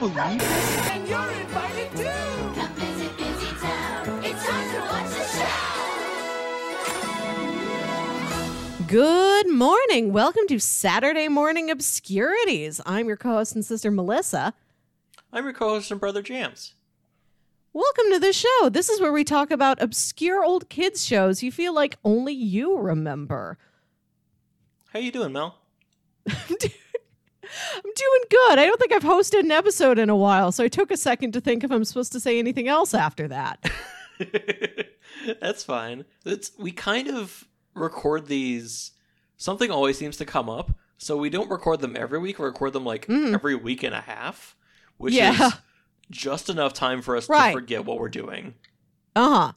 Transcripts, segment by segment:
believe it? And you're invited too! Come visit Busy Town. It's time to watch the show. Good morning. Welcome to Saturday Morning Obscurities. I'm your co host and sister, Melissa. I'm your co-host and brother Jams. Welcome to the show. This is where we talk about obscure old kids shows you feel like only you remember. How you doing, Mel? I'm doing good. I don't think I've hosted an episode in a while, so I took a second to think if I'm supposed to say anything else after that. That's fine. It's we kind of record these. Something always seems to come up, so we don't record them every week. We record them like every week and a half, which Yeah. is just enough time for us Right. to forget what we're doing. Uh huh.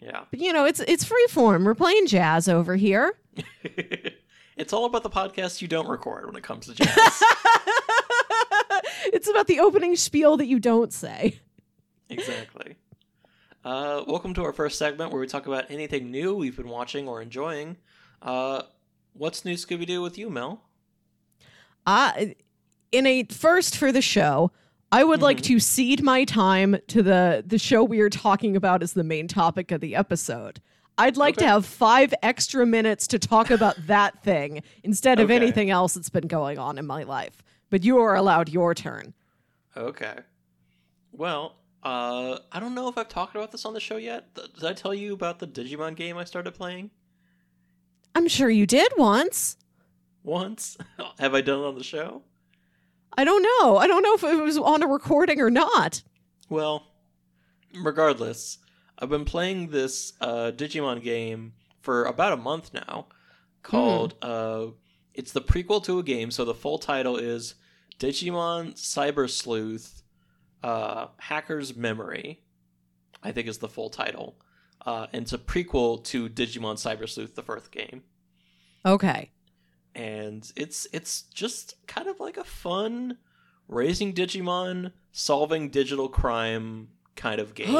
Yeah, But you know, it's it's free form. We're playing jazz over here. it's all about the podcast you don't record when it comes to jazz. it's about the opening spiel that you don't say. exactly. Uh, welcome to our first segment where we talk about anything new we've been watching or enjoying. Uh, what's new, Scooby Doo, with you, Mel? Uh, in a first for the show, I would like to cede my time to the the show we are talking about as the main topic of the episode. I'd like to have five extra minutes to talk about that thing instead of Okay. anything else that's been going on in my life. But you are allowed your turn. Okay. Well, uh, I don't know if I've talked about this on the show yet. Did I tell you about the Digimon game I started playing I'm sure you did once. once? Have I done it on the show? I don't know. I don't know if it was on a recording or not. Well, regardless, I've been playing this uh, Digimon game for about a month now. Called uh, it's the prequel to a game, so the full title is Digimon Cyber Sleuth uh, Hacker's Memory. I think is the full title, uh, and it's a prequel to Digimon Cyber Sleuth, the first game Okay. and it's it's just kind of like a fun raising Digimon, solving digital crime kind of game.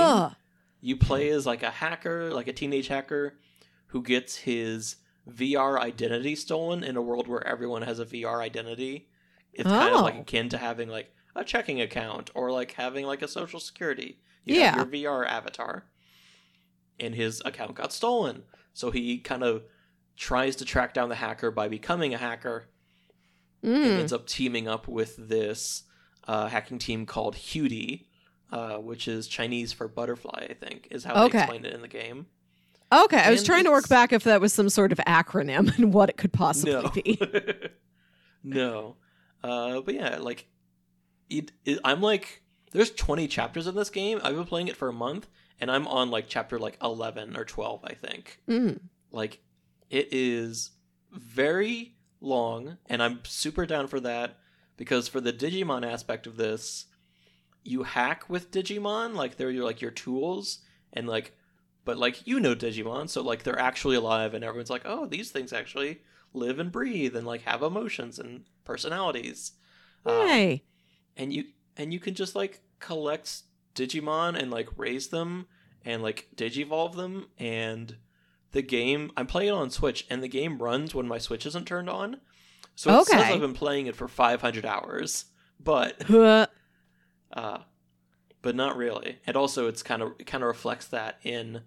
You play as like a hacker, like a teenage hacker who gets his VR identity stolen in a world where everyone has a VR identity. It's kind of like Oh. akin to having like a checking account or like having like a social security. You Yeah. your VR avatar. And his account got stolen. So he kind of tries to track down the hacker by becoming a hacker and Mm. ends up teaming up with this uh, hacking team called Hudie, uh, which is Chinese for butterfly, I think, is how Okay. they explained it in the game. Okay, I was And trying to work back if that was some sort of acronym and what it could possibly no. be. no. Uh, but yeah, like, it, it, I'm like, there's 20 chapters in this game. I've been playing it for a month, and I'm on like chapter like 11 or 12, I think. Mm. Like, it is very long, and I'm super down for that because for the Digimon aspect of this, you hack with Digimon, like they're your like your tools, and like, but like you know Digimon, so like they're actually alive, and everyone's like, oh, these things actually live and breathe and like have emotions and personalities. Um, Hey. and you and you can just like collect digimon and like raise them and like digivolve them and the game i'm playing it on switch and the game runs when my switch isn't turned on so it says Okay. i've been playing it for 500 hours but. Uh but not really and also it's kind of it kind of reflects that in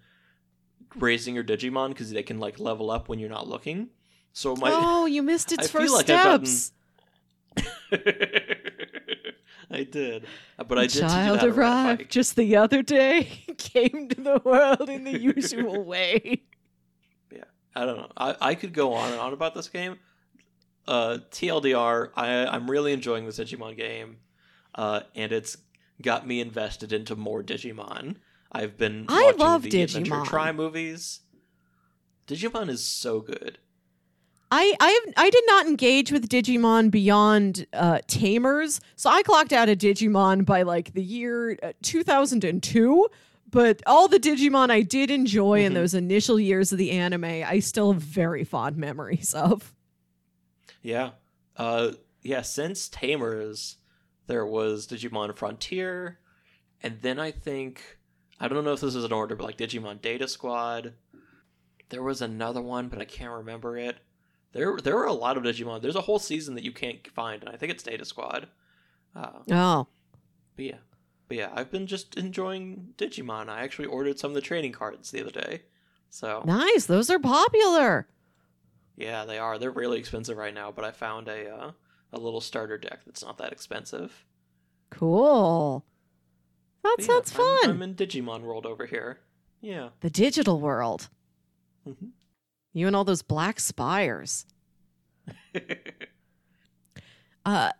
raising your digimon because they can like level up when you're not looking so my oh, you missed its I feel first like steps. I did, Uh, but I did child how to ride a arrived just the other day, came to the world in the usual way. Yeah, I don't know. I, I could go on and on about this game. Uh, TLDR, I, I'm really enjoying this Digimon game, uh, and it's got me invested into more Digimon. I've been I watching love the Adventure Digimon. Try movies. Digimon is so good. I I have, I did not engage with Digimon beyond uh, Tamers, so I clocked out of Digimon by like the year uh, 2002. But all the Digimon I did enjoy in Mhm. those initial years of the anime, I still have very fond memories of. Yeah. Uh yeah, since Tamers there was Digimon Frontier and then I think I don't know if this is an order, but like Digimon Data Squad. There was another one, but I can't remember it. There there are a lot of Digimon. There's a whole season that you can't find, and I think it's Data Squad. Uh, Oh, but yeah, but yeah, I've been just enjoying Digimon. I actually ordered some of the training cards the other day. So nice. Those are popular. yeah, they are. They're really expensive right now, but I found a uh, a little starter deck that's not that expensive. Cool. That But yeah, sounds I'm- fun. I'm, in Digimon world over here. Yeah. the digital world. Mhm. You and all those black spires. Uh,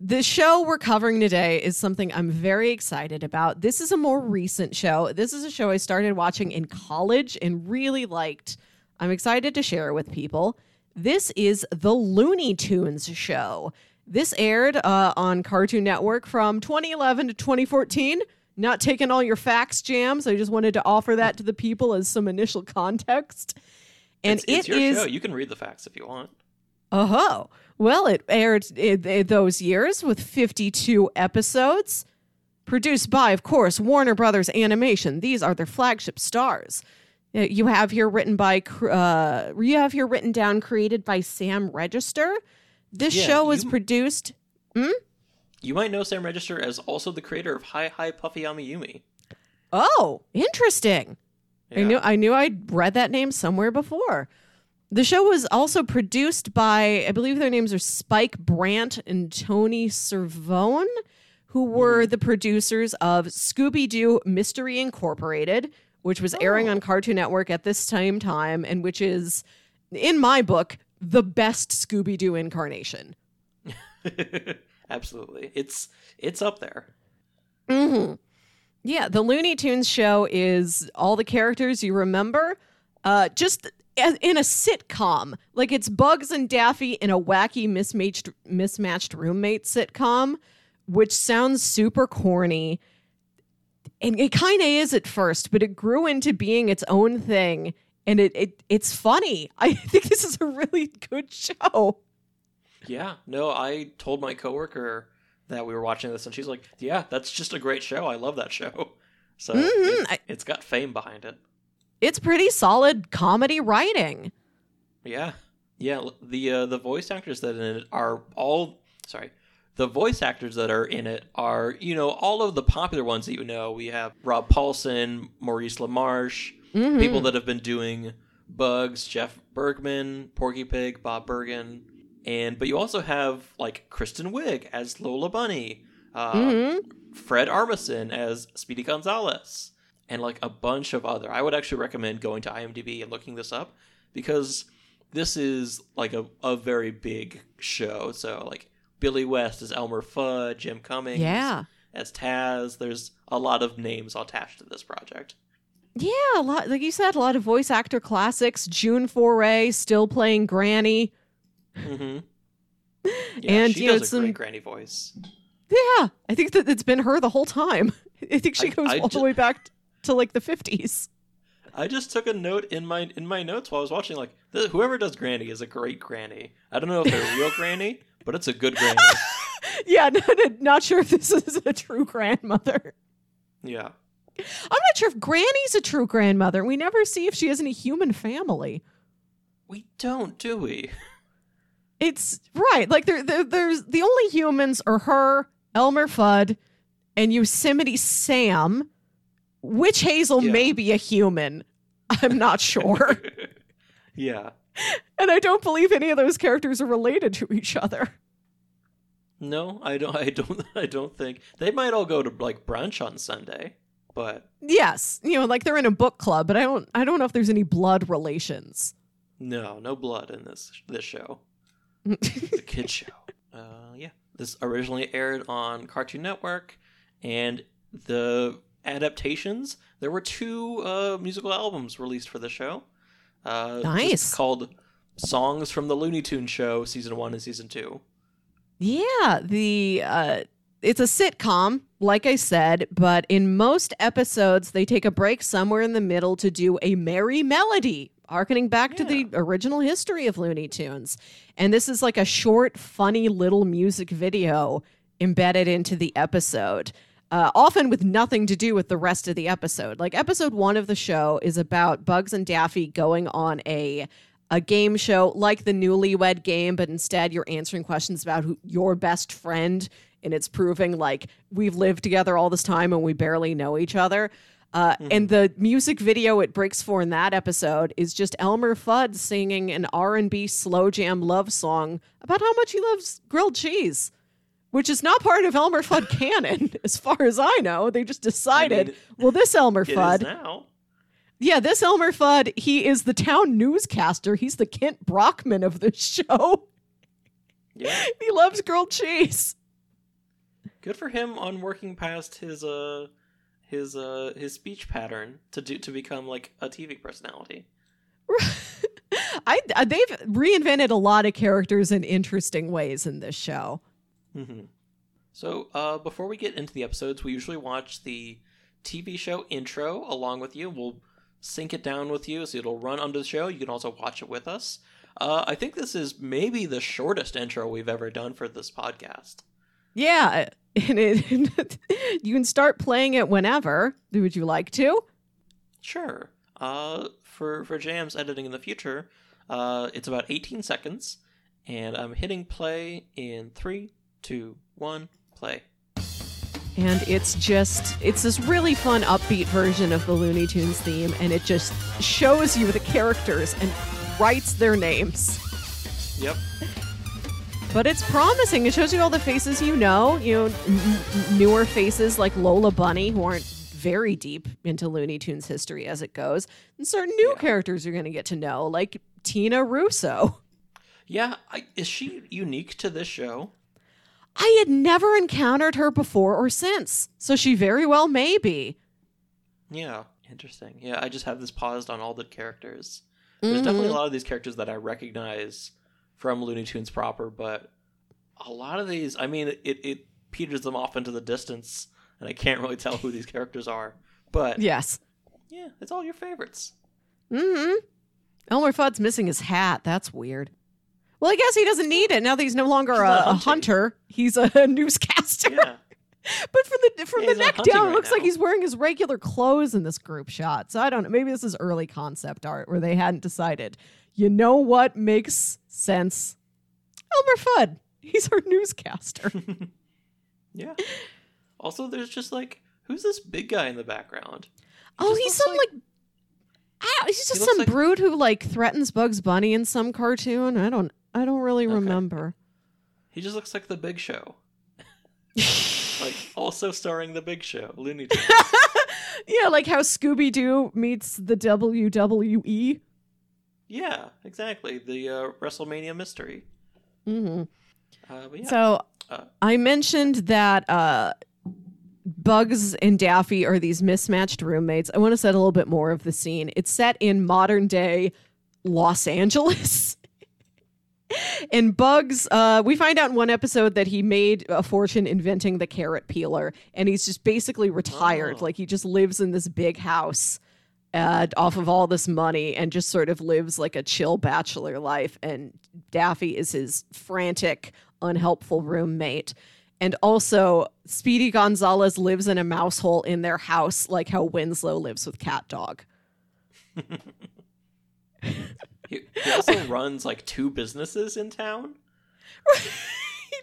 the show we're covering today is something I'm very excited about. This is a more recent show. This is a show I started watching in college and really liked. I'm excited to share it with people. This is the Looney Tunes show. This aired uh, on Cartoon Network from 2011 to 2014. Not taking all your facts, jams. I just wanted to offer that to the people as some initial context. And it's, it's it your is show. You can read the facts if you want. Oh, well, it aired in, in those years with 52 episodes. Produced by, of course, Warner Brothers Animation. These are their flagship stars. Uh, You have here written by, uh, you have here written down, created by Sam Register. This Yeah, show was you- produced. You might know Sam Register as also the creator of Hi Hi Puffy Amiyumi. Oh, interesting. I knew I knew I'd read that name somewhere before. The show was also produced by, I believe their names are Spike Brandt and Tony Cervone, who were the producers of Scooby Doo Mystery Incorporated, which was airing on Cartoon Network at this same time, and which is, in my book, the best Scooby Doo incarnation. Absolutely. It's it's up there. hmm Yeah, the Looney Tunes show is all the characters you remember, uh, just in a sitcom. Like it's Bugs and Daffy in a wacky mismatched mismatched roommate sitcom, which sounds super corny. And it kind of is at first, but it grew into being its own thing, and it, it it's funny. I think this is a really good show. Yeah. No, I told my coworker that we were watching this and she's like, "Yeah, that's just a great show. I love that show." So Mhm, it, it's got fame behind it. It's pretty solid comedy writing. Yeah, yeah. The uh, the voice actors that in it are all sorry. The voice actors that are in it are you know all of the popular ones that you know. We have Rob Paulsen, Maurice LaMarche, Mhm. people that have been doing Bugs, Jeff Bergman, Porky Pig, Bob Bergen, and but you also have like Kristen Wiig as Lola Bunny, uh, Mhm. Fred Armisen as Speedy Gonzalez, and like a bunch of other. I would actually recommend going to IMDb and looking this up because this is like a, a very big show. So like Billy West as Elmer Fudd, Jim Cummings Yeah. as Taz. There's a lot of names attached to this project. Yeah, a lot like you said, a lot of voice actor classics. June Foray still playing Granny. hmm Yeah, And, she you know, does a some- great Granny voice. Yeah, I think that it's been her the whole time. I think she goes I all the way back to like the fifties. I just took a note in my in my notes while I was watching. Like whoever does Granny is a great Granny. I don't know if they're real Granny, but it's a good Granny. Yeah, no, no, not sure if this is a true grandmother. Yeah. I'm not sure if Granny's a true grandmother. We never see if she has any human family. We don't, do we? It's right, like there, there, there's the only humans are her, Elmer Fudd, and Yosemite Sam. Witch Hazel Yeah. may be a human. I'm not sure. yeah. And I don't believe any of those characters are related to each other. No, I don't. I don't. I don't think they might all go to like brunch on Sunday, but Yes, you know, like they're in a book club, but I don't I don't know if there's any blood relations. no, no blood in this this show. the kid show. Uh, yeah, this originally aired on Cartoon Network, and the adaptations. There were two uh, musical albums released for the show. Uh, Nice. called "Songs from the Looney Tunes Show" season one and season two. Yeah, the uh it's a sitcom, like I said, but in most episodes they take a break somewhere in the middle to do a merry melody, harkening back to the original history of Looney Tunes. And this is like a short, funny little music video embedded into the episode. Uh, often with nothing to do with the rest of the episode. Like episode one of the show is about Bugs and Daffy going on a a game show like the Newlywed Game, but instead you're answering questions about who, your best friend, and it's proving like we've lived together all this time and we barely know each other. Uh, And the music video it breaks for in that episode is just Elmer Fudd singing an R and B slow jam love song about how much he loves grilled cheese, which is not part of Elmer Fudd canon, as far as I know. They just decided, mean, well, this Elmer Fudd, now. yeah, this Elmer Fudd, he is the town newscaster. He's the Kent Brockman of the show. Yeah. he loves grilled cheese. Good for him on working past his uh his uh his speech pattern to do to become like a TV personality. I uh, they've reinvented a lot of characters in interesting ways in this show. Hmm So, uh, before we get into the episodes, we usually watch the TV show intro along with you. We'll sync it down with you, so it'll run under the show. You can also watch it with us. Uh, I think this is maybe the shortest intro we've ever done for this podcast. Yeah, and it, you can start playing it whenever. Would you like to? Sure. Uh, for for jams editing in the future, uh, it's about 18 seconds, and I'm hitting play in three, two, one, play. And it's just it's this really fun upbeat version of the Looney Tunes theme, and it just shows you the characters and writes their names. Yep. But it's promising. It shows you all the faces you know, you know, n- newer faces like Lola Bunny, who aren't very deep into Looney Tunes history as it goes, and certain new Yeah. characters you're going to get to know, like Tina Russo. Yeah. I, is she unique to this show? I had never encountered her before or since, so she very well may be. Yeah, interesting. Yeah, I just have this paused on all the characters. There's definitely Mm-hmm. a lot of these characters that I recognize from Looney Tunes proper, but a lot of these, I mean, it, it peters them off into the distance, and I can't really tell who these characters are. But Yes. yeah, it's all your favorites. Mm-hmm. Elmer Fudd's missing his hat. That's weird. Well, I guess he doesn't need it now that he's no longer a, a hunter. He's a newscaster. Yeah, But from the from Yeah, the neck down, it right looks like he's wearing his regular clothes in this group shot. So I don't know. Maybe this is early concept art where they hadn't decided. You know what makes sense? Elmer Fudd. He's our newscaster. yeah. Also, there's just like, who's this big guy in the background? He oh, he's some like. I don't, ah, he's just some like- brute who like threatens Bugs Bunny in some cartoon. I don't. I don't really Okay. remember. he just looks like the Big Show. like also starring the Big Show, Looney Tunes. Yeah, like how Scooby Doo meets the WWE. yeah, exactly. The uh, WrestleMania mystery. hmm Uh, yeah. So Uh, I mentioned that uh, Bugs and Daffy are these mismatched roommates. I want to set a little bit more of the scene. It's set in modern day Los Angeles. And Bugs, uh, we find out in one episode that he made a fortune inventing the carrot peeler, and he's just basically retired. Oh. Like he just lives in this big house uh, off of all this money and just sort of lives like a chill bachelor life. And Daffy is his frantic, unhelpful roommate. And also, Speedy Gonzalez lives in a mouse hole in their house, like how Winslow lives with CatDog. He, he also runs like two businesses in town. he,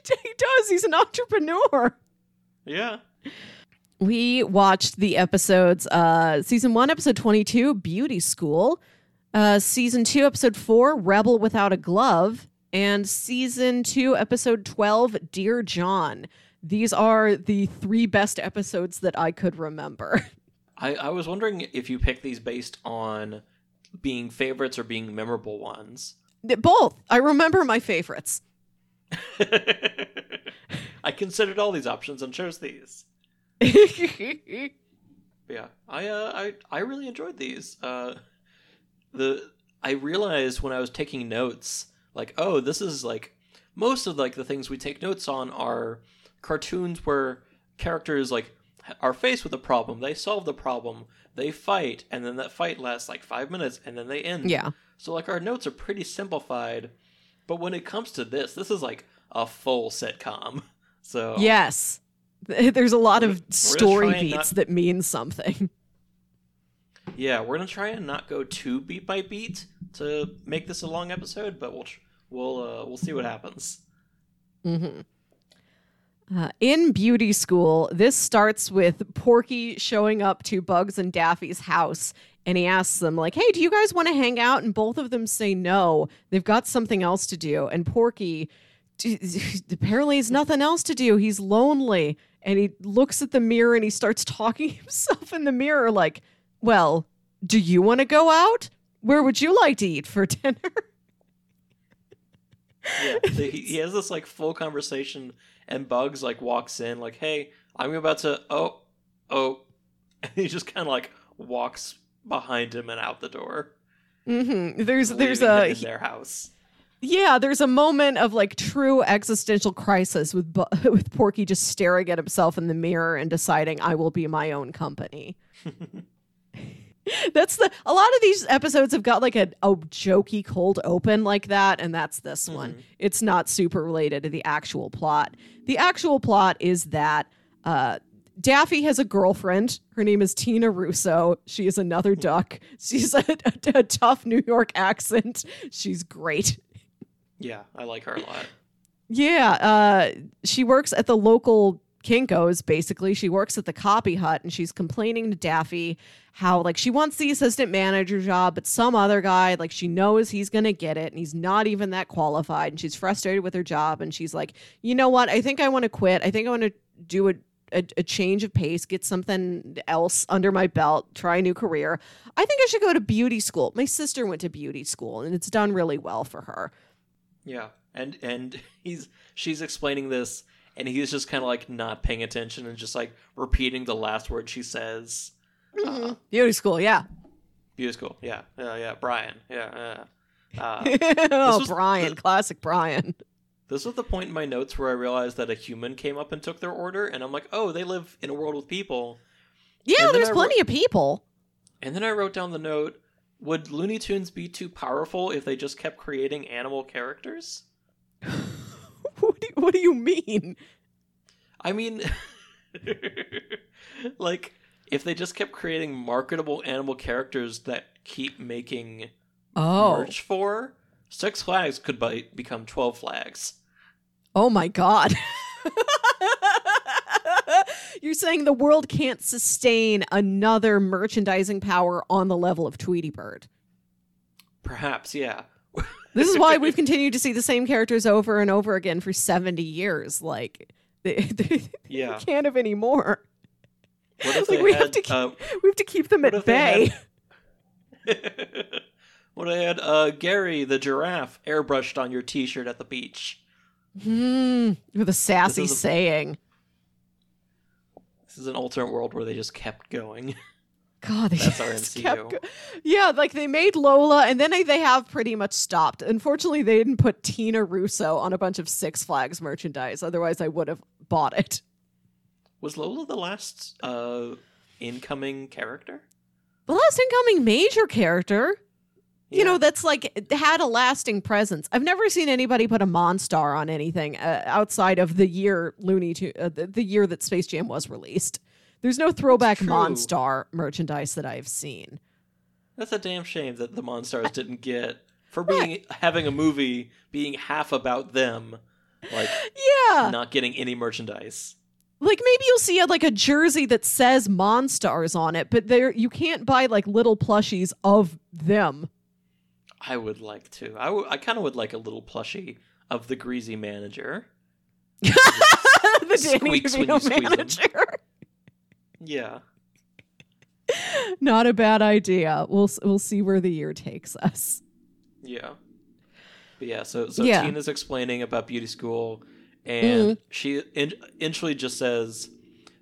he does. He's an entrepreneur. Yeah. We watched the episodes, uh, season one, episode 22, Beauty School, uh, season two, episode four, Rebel Without a Glove, and season two, episode 12, Dear John. These are the three best episodes that I could remember. I, I was wondering if you picked these based on being favorites or being memorable ones. Both. I remember my favorites. I considered all these options and chose these. Yeah, I uh, I I really enjoyed these. Uh, the I realized when I was taking notes, like, oh, this is like most of like the things we take notes on are cartoons where characters like are faced with a problem, they solve the problem, they fight, and then that fight lasts like five minutes, and then they end. yeah. So like our notes are pretty simplified, but when it comes to this, this is like a full sitcom. So Yes. There's a lot of story beats not- that mean something. Yeah, we're gonna try and not go too beat by beat to make this a long episode, but we'll tr- we'll uh, we'll see what happens. hmm Uh, in beauty school, this starts with Porky showing up to Bugs and Daffy's house, and he asks them, like, "Hey, do you guys want to hang out?" And both of them say no. They've got something else to do. And Porky, apparently, has nothing else to do. He's lonely, and he looks at the mirror and he starts talking himself in the mirror, like, "Well, do you want to go out? Where would you like to eat for dinner?" Yeah, he, he has this like full conversation, and Bugs like walks in, like, "Hey, I'm about to oh oh," and he just kind of like walks behind him and out the door. hmm There's there's a in their house. Yeah, there's a moment of like true existential crisis with with Porky just staring at himself in the mirror and deciding I will be my own company. that's the a lot of these episodes have got like a, a jokey cold open like that and that's this one. It's not super related to the actual plot. The actual plot is that uh Daffy has a girlfriend. Her name is Tina Russo. She is another duck. She's a, a, a tough New York accent. She's great. Yeah, I like her a lot. Yeah, uh, she works at the local Kinko's. Basically, she works at the copy hut, and she's complaining to Daffy how like she wants the assistant manager job, but some other guy like she knows he's gonna get it, and he's not even that qualified, and she's frustrated with her job, and she's like, you know what? I think I want to quit. I think I want to do a a, a change of pace, get something else under my belt, try a new career. I think I should go to beauty school. My sister went to beauty school, and it's done really well for her. Yeah, and and he's she's explaining this, and he's just kind of like not paying attention and just like repeating the last word she says. Uh, Beauty school, yeah. beauty school. Yeah, yeah, yeah. Brian. Yeah, yeah. Uh, oh, was Brian, the- classic Brian. this was the point in my notes where I realized that a human came up and took their order, and I'm like, oh, they live in a world with people. Yeah, And there's I plenty of people. And then I wrote down the note: Would Looney Tunes be too powerful if they just kept creating animal characters? what, do you, what do you mean? I mean, like, if they just kept creating marketable animal characters that keep making Oh, merch for, Six Flags could be- become 12 Flags. oh my god. You're saying the world can't sustain another merchandising power on the level of Tweety Bird. Perhaps, yeah. This is why we've continued to see the same characters over and over again for 70 years. Like, they, they, Yeah. we can't have any more. What if Like, they we had, have to keep, uh, we have to keep them at they bay. what if they had uh, Gary the giraffe airbrushed on your T-shirt at the beach? Hmm, with a sassy is a- saying. This is an alternate world where they just kept going. God, they That's just kept go- yeah, like they made Lola, and then they, they have pretty much stopped. Unfortunately, they didn't put Tina Russo on a bunch of Six Flags merchandise. Otherwise, I would have bought it. Was Lola the last uh, incoming character? The last incoming major character, you Yeah. know, that's like had a lasting presence. I've never seen anybody put a Monstar on anything uh, outside of the year Looney Tunes, uh, the, the year that Space Jam was released. There's no throwback. Monstar merchandise that I've seen. That's a damn shame that the Monstars didn't get for being having a movie being half about them, like Yeah. not getting any merchandise. like maybe you'll see a, like a jersey that says Monstars on it, but there you can't buy like little plushies of them. I would like to. I, w- I kind of would like a little plushie of the greasy manager. the Danny Squeaks when you DeVito manager. Yeah. Not a bad idea. We'll we'll see where the year takes us. Yeah. But yeah, so so Yeah. Tina's explaining about beauty school and Mm-hmm. she in- eventually just says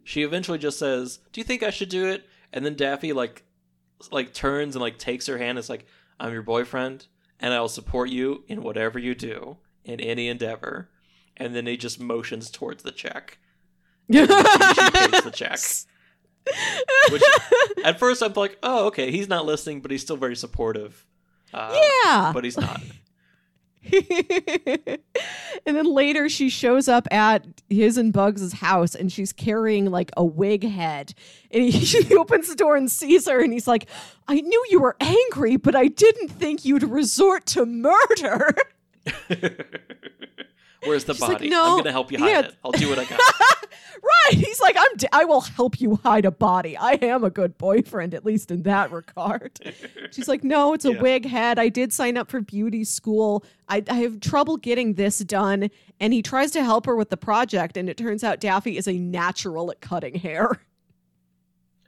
she eventually just says, "Do you think I should do it?" And then Daffy like like turns and like takes her hand and is like, "I'm your boyfriend and I'll support you in whatever you do in any endeavor." And then he just motions towards the check. she, she pays the check. Which at first I'm like, "Oh, okay, he's not listening, but he's still very supportive." Uh, Yeah. but he's not. And then later she shows up at his and Bugs' house and she's carrying like a wig head. And he, he opens the door and sees her and he's like, I knew you were angry, but I didn't think you'd resort to murder. Where's the She's like, body? "No." I'm gonna help you hide Yeah. it. I'll do what I got. right. He's like, I'm d- I will help you hide a body. I am a good boyfriend, at least in that regard. She's like, no, it's a Yeah. wig head. I did sign up for beauty school. I, I have trouble getting this done. And he tries to help her with the project. And it turns out Daffy is a natural at cutting hair.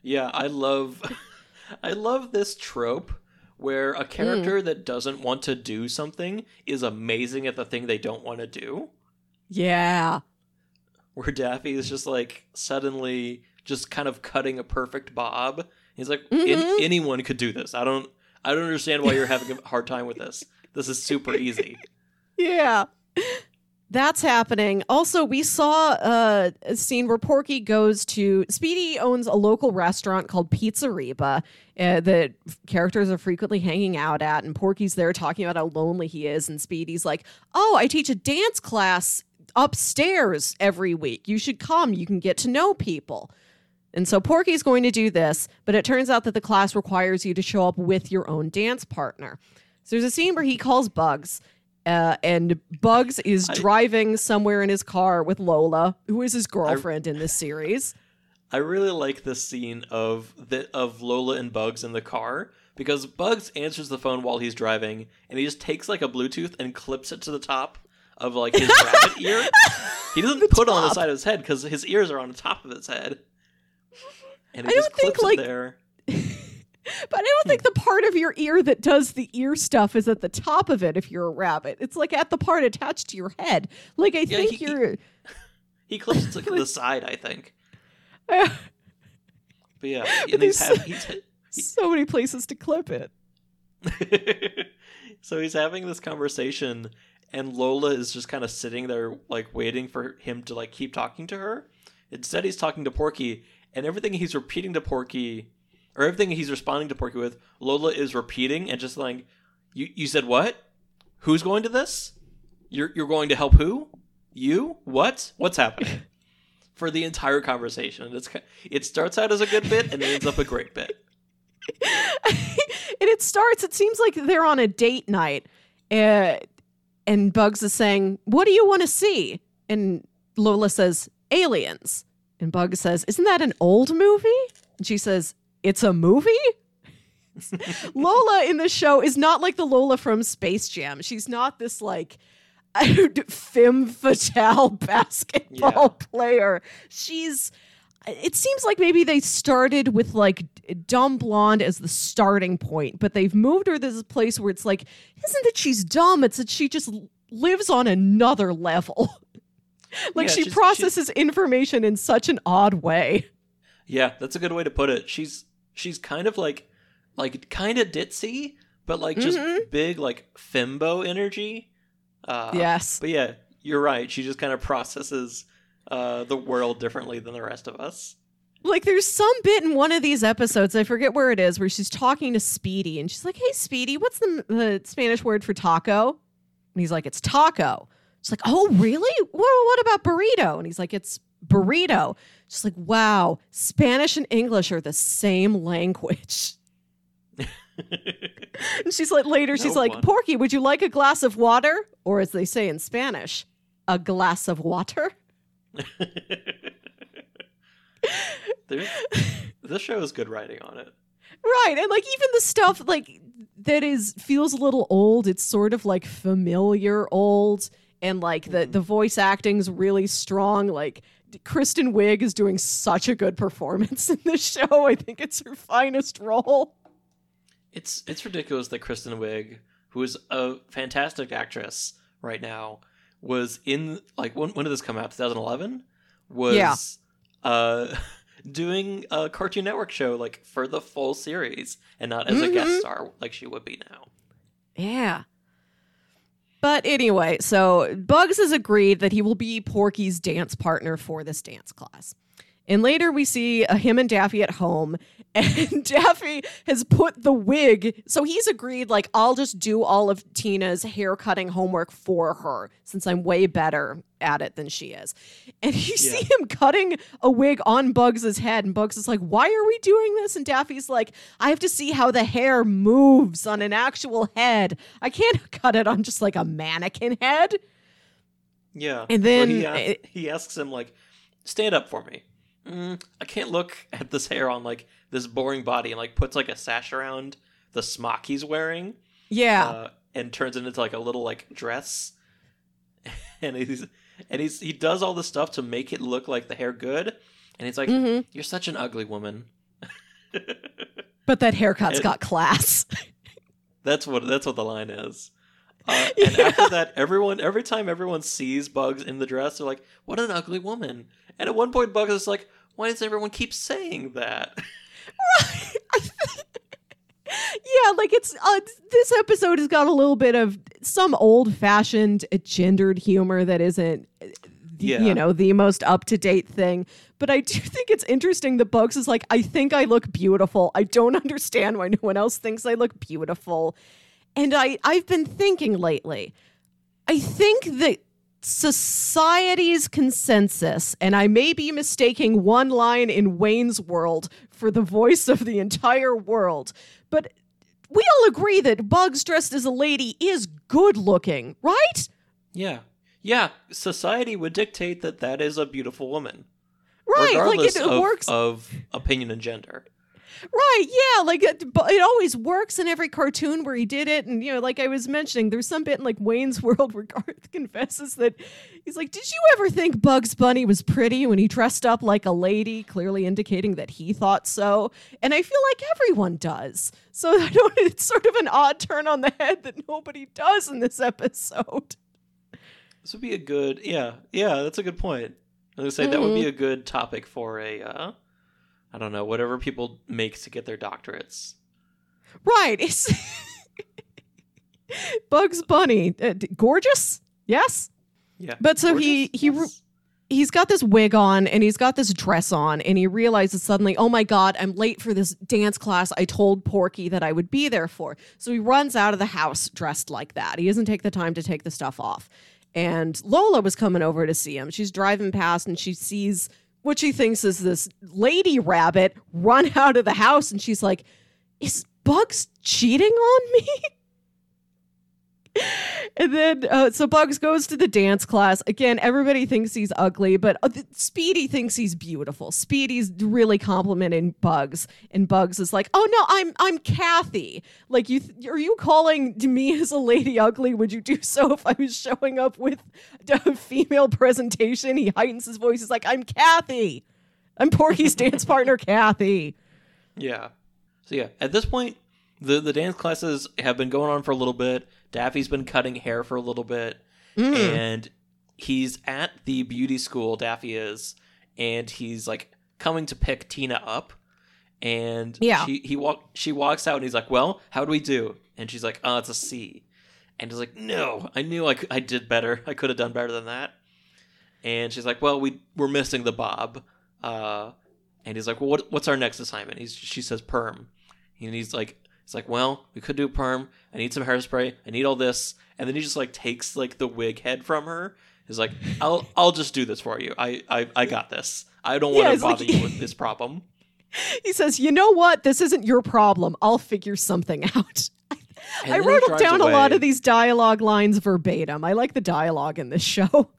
Yeah, I love I love this trope where a Mm. character that doesn't want to do something is amazing at the thing they don't want to do. Yeah. Where Daffy is just like suddenly just kind of cutting a perfect bob. He's like, "An- Mhm. anyone could do this. I don't I don't understand why you're having a hard time with this. This is super easy. Yeah. That's happening. Also, we saw uh, a scene where Porky goes to Speedy owns a local restaurant called Pizzarriba uh, that characters are frequently hanging out at, and Porky's there talking about how lonely he is, and Speedy's like, "Oh, I teach a dance class upstairs every week. You should come. You can get to know people." And so Porky's going to do this, but it turns out that the class requires you to show up with your own dance partner. So there's a scene where he calls Bugs, uh, and Bugs is I- driving somewhere in his car with Lola, who is his girlfriend in this series. I really like this scene of the of Lola and Bugs in the car because Bugs answers the phone while he's driving and he just takes like a Bluetooth and clips it to the top of like his rabbit ear. He doesn't put it on the side of his head because his ears are on the top of his head. And he I just don't think, clips like- it there. But I don't think the part of your ear that does the ear stuff is at the top of it if you're a rabbit. It's like at the part attached to your head. Like I Yeah, think he- you're He clips it to the side, I think. uh, But yeah, But he's, there's- have, he's so many places to clip it. so he's having this conversation and Lola is just kind of sitting there like waiting for him to like keep talking to her. Instead he's talking to Porky and everything he's repeating to Porky or everything he's responding to Porky with, Lola is repeating and just like you you said what? Who's going to this? You're you're going to help who? You? What? What's happening? For the entire conversation. It's it starts out as a good bit and it ends up a great bit. and it starts, it seems like they're on a date night. Uh, and Bugs is saying, What do you want to see? And Lola says, Aliens. And Bugs says, Isn't that an old movie? And she says, It's a movie? Lola in the show is not like the Lola from Space Jam. She's not this like femme fatale basketball player. She's it seems like maybe they started with like dumb blonde as the starting point, but they've moved her to this place where it's like, isn't that she's dumb? It's that she just lives on another level. like Yeah, she processes information in such an odd way. Yeah, that's a good way to put it. She's she's kind of like like kind of ditzy, but like just Mhm. big like fembo energy. Uh, yes. But yeah, you're right. She just kind of processes uh, the world differently than the rest of us. Like there's some bit in one of these episodes, I forget where it is, where she's talking to Speedy and she's like, "Hey Speedy, what's the, the Spanish word for taco?" And he's like, "It's taco." She's like, "Oh, really? What, what about burrito?" And he's like, "It's burrito." She's like, "Wow, Spanish and English are the same language." And she's like, later, she's No like. "Porky, would you like a glass of water?" Or as they say in Spanish, "A glass of water." There's, this show has good writing on it. Right. And like even the stuff like that is feels a little old, it's sort of like familiar old and like the Mhm. the voice acting's really strong like Kristen Wiig is doing such a good performance in this show. I think it's her finest role. It's it's ridiculous that Kristen Wiig, who is a fantastic actress right now, was in like when when did this come out? 2011 was Yeah. uh doing a Cartoon Network show like for the full series and not as a guest Mhm. star like she would be now. Yeah. But anyway, so Bugs has agreed that he will be Porky's dance partner for this dance class. And later we see uh, him and Daffy at home, And Daffy has put the wig, so he's agreed, like, I'll just do all of Tina's hair cutting homework for her since I'm way better at it than she is. And you see him cutting a wig on Bugs's head, and Bugs is like, Why are we doing this? And Daffy's like, I have to see how the hair moves on an actual head. I can't cut it on just like a mannequin head. Yeah. And then he, it- he asks him like, "Stand up for me." Mm, I can't look at this hair on like this boring body, and like puts like a sash around the smock he's wearing, Yeah. uh, and turns it into like a little like dress. and he's and he's he does all this stuff to make it look like the hair good, and he's like, mm-hmm. "You're such an ugly woman." But that haircut's it- got class. That's what that's what the line is. Uh, and after that, everyone every time everyone sees Bugs in the dress, they're like, "What an ugly woman!" And at one point, Bugs is like, "Why does everyone keep saying that?" Right. yeah, like it's uh, this episode has got a little bit of some old-fashioned gendered humor that isn't Yeah. you know the most up-to-date thing but i do think it's interesting that bugs is like i think i look beautiful i don't understand why no one else thinks i look beautiful and i i've been thinking lately i think that society's consensus and i may be mistaking one line in wayne's world for the voice of the entire world but we all agree that bugs dressed as a lady is good looking right Yeah, yeah. Society would dictate that that is a beautiful woman, right like regardless it, of, works of opinion and gender. Right, yeah, like it, but it always works in every cartoon where he did it, and you know, like I was mentioning, there's some bit in like Wayne's World where Garth confesses that he's like, "Did you ever think Bugs Bunny was pretty when he dressed up like a lady?" Clearly indicating that he thought so, and I feel like everyone does. So I don't. It's sort of an odd turn on the head that nobody does in this episode. This would be a good, yeah, yeah. That's a good point. I was gonna say that would be Mm-hmm. a good topic for a, uh, I don't know, whatever people make to get their doctorates. Right, it's Bugs Bunny, uh, gorgeous, yes. Yeah, But so he- Gorgeous? he re- Yes. he's got this wig on and he's got this dress on and he realizes suddenly, oh my God, I'm late for this dance class I told Porky that I would be there for. So he runs out of the house dressed like that. He doesn't take the time to take the stuff off. And Lola was coming over to see him. She's driving past and she sees what she thinks is this lady rabbit run out of the house and she's like, is Bugs cheating on me? And then, uh, so Bugs goes to the dance class. Again, everybody thinks he's ugly, but uh, Speedy thinks he's beautiful. Speedy's really complimenting Bugs, and Bugs is like, "Oh no, I'm I'm Kathy. Like, you th- are you calling me as a lady ugly? Would you do so if I was showing up with a female presentation?" He heightens his voice. He's like, "I'm Kathy. I'm Porky's dance partner, Kathy." Yeah. So yeah, at this point, the the dance classes have been going on for a little bit. Daffy's been cutting hair for a little bit, Mm. and he's at the beauty school. Daffy is, and he's like coming to pick Tina up, and Yeah. she he walk she walks out, and he's like, "Well, how do we do?" And she's like, "Oh, it's a C," and he's like, "No, I knew I could, I did better. I could have done better than that." And she's like, "Well, we we're missing the Bob." Uh, and he's like, "Well, what, what's our next assignment?" He's she says perm, and he's like, "It's like, well, we could do a perm. I need some hairspray. I need all this." And then he just like takes like the wig head from her. He's like, "I'll I'll just do this for you. I I, I got this. I don't want Yeah, to it's like- bother you with this problem." He says, "You know what? This isn't your problem. I'll figure something out." And I wrote down a lot of these dialogue lines verbatim. I like the dialogue in this show.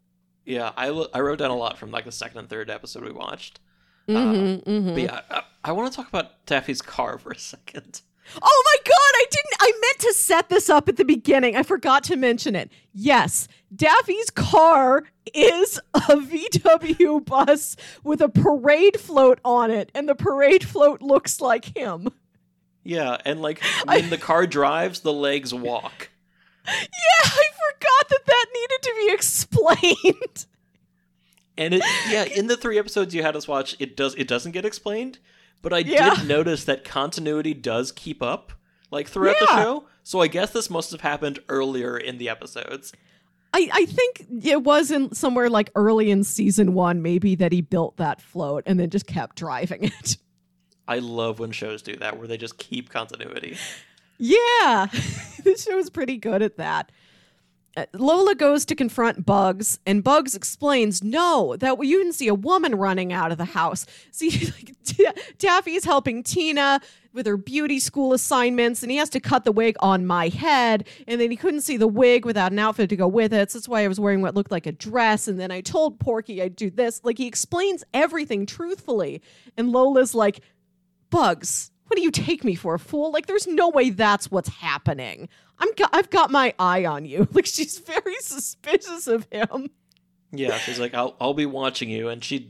Yeah, I, lo- I wrote down a lot from like the second and third episode we watched. Mhm, mhm. But yeah, I, I want to talk about Daffy's car for a second. Oh my god, I didn't I meant to set this up at the beginning. I forgot to mention it. Yes, Daffy's car is a VW bus with a parade float on it, and the parade float looks like him. Yeah, and like when the car drives, the legs walk. Yeah, I forgot that that needed to be explained. And it yeah, in the three episodes you had us watch, it does it doesn't get explained, but I Yeah. did notice that continuity does keep up like throughout the show. So I guess this must have happened earlier in the episodes. I, I think it was in somewhere like early in season one, maybe that he built that float and then just kept driving it. I love when shows do that, where they just keep continuity. Yeah, this show is pretty good at that. Uh, Lola goes to confront Bugs, and Bugs explains, "No, that you didn't see a woman running out of the house. See, like, Da- Daffy's helping Tina with her beauty school assignments, and he has to cut the wig on my head, and then he couldn't see the wig without an outfit to go with it. So that's why I was wearing what looked like a dress, and then I told Porky I'd do this. Like he explains everything truthfully, and Lola's like." Bugs, what do you take me for a fool? Like, there's no way that's what's happening. I'm, go- I've got my eye on you. Like, she's very suspicious of him. Yeah, she's like, I'll, I'll be watching you. And she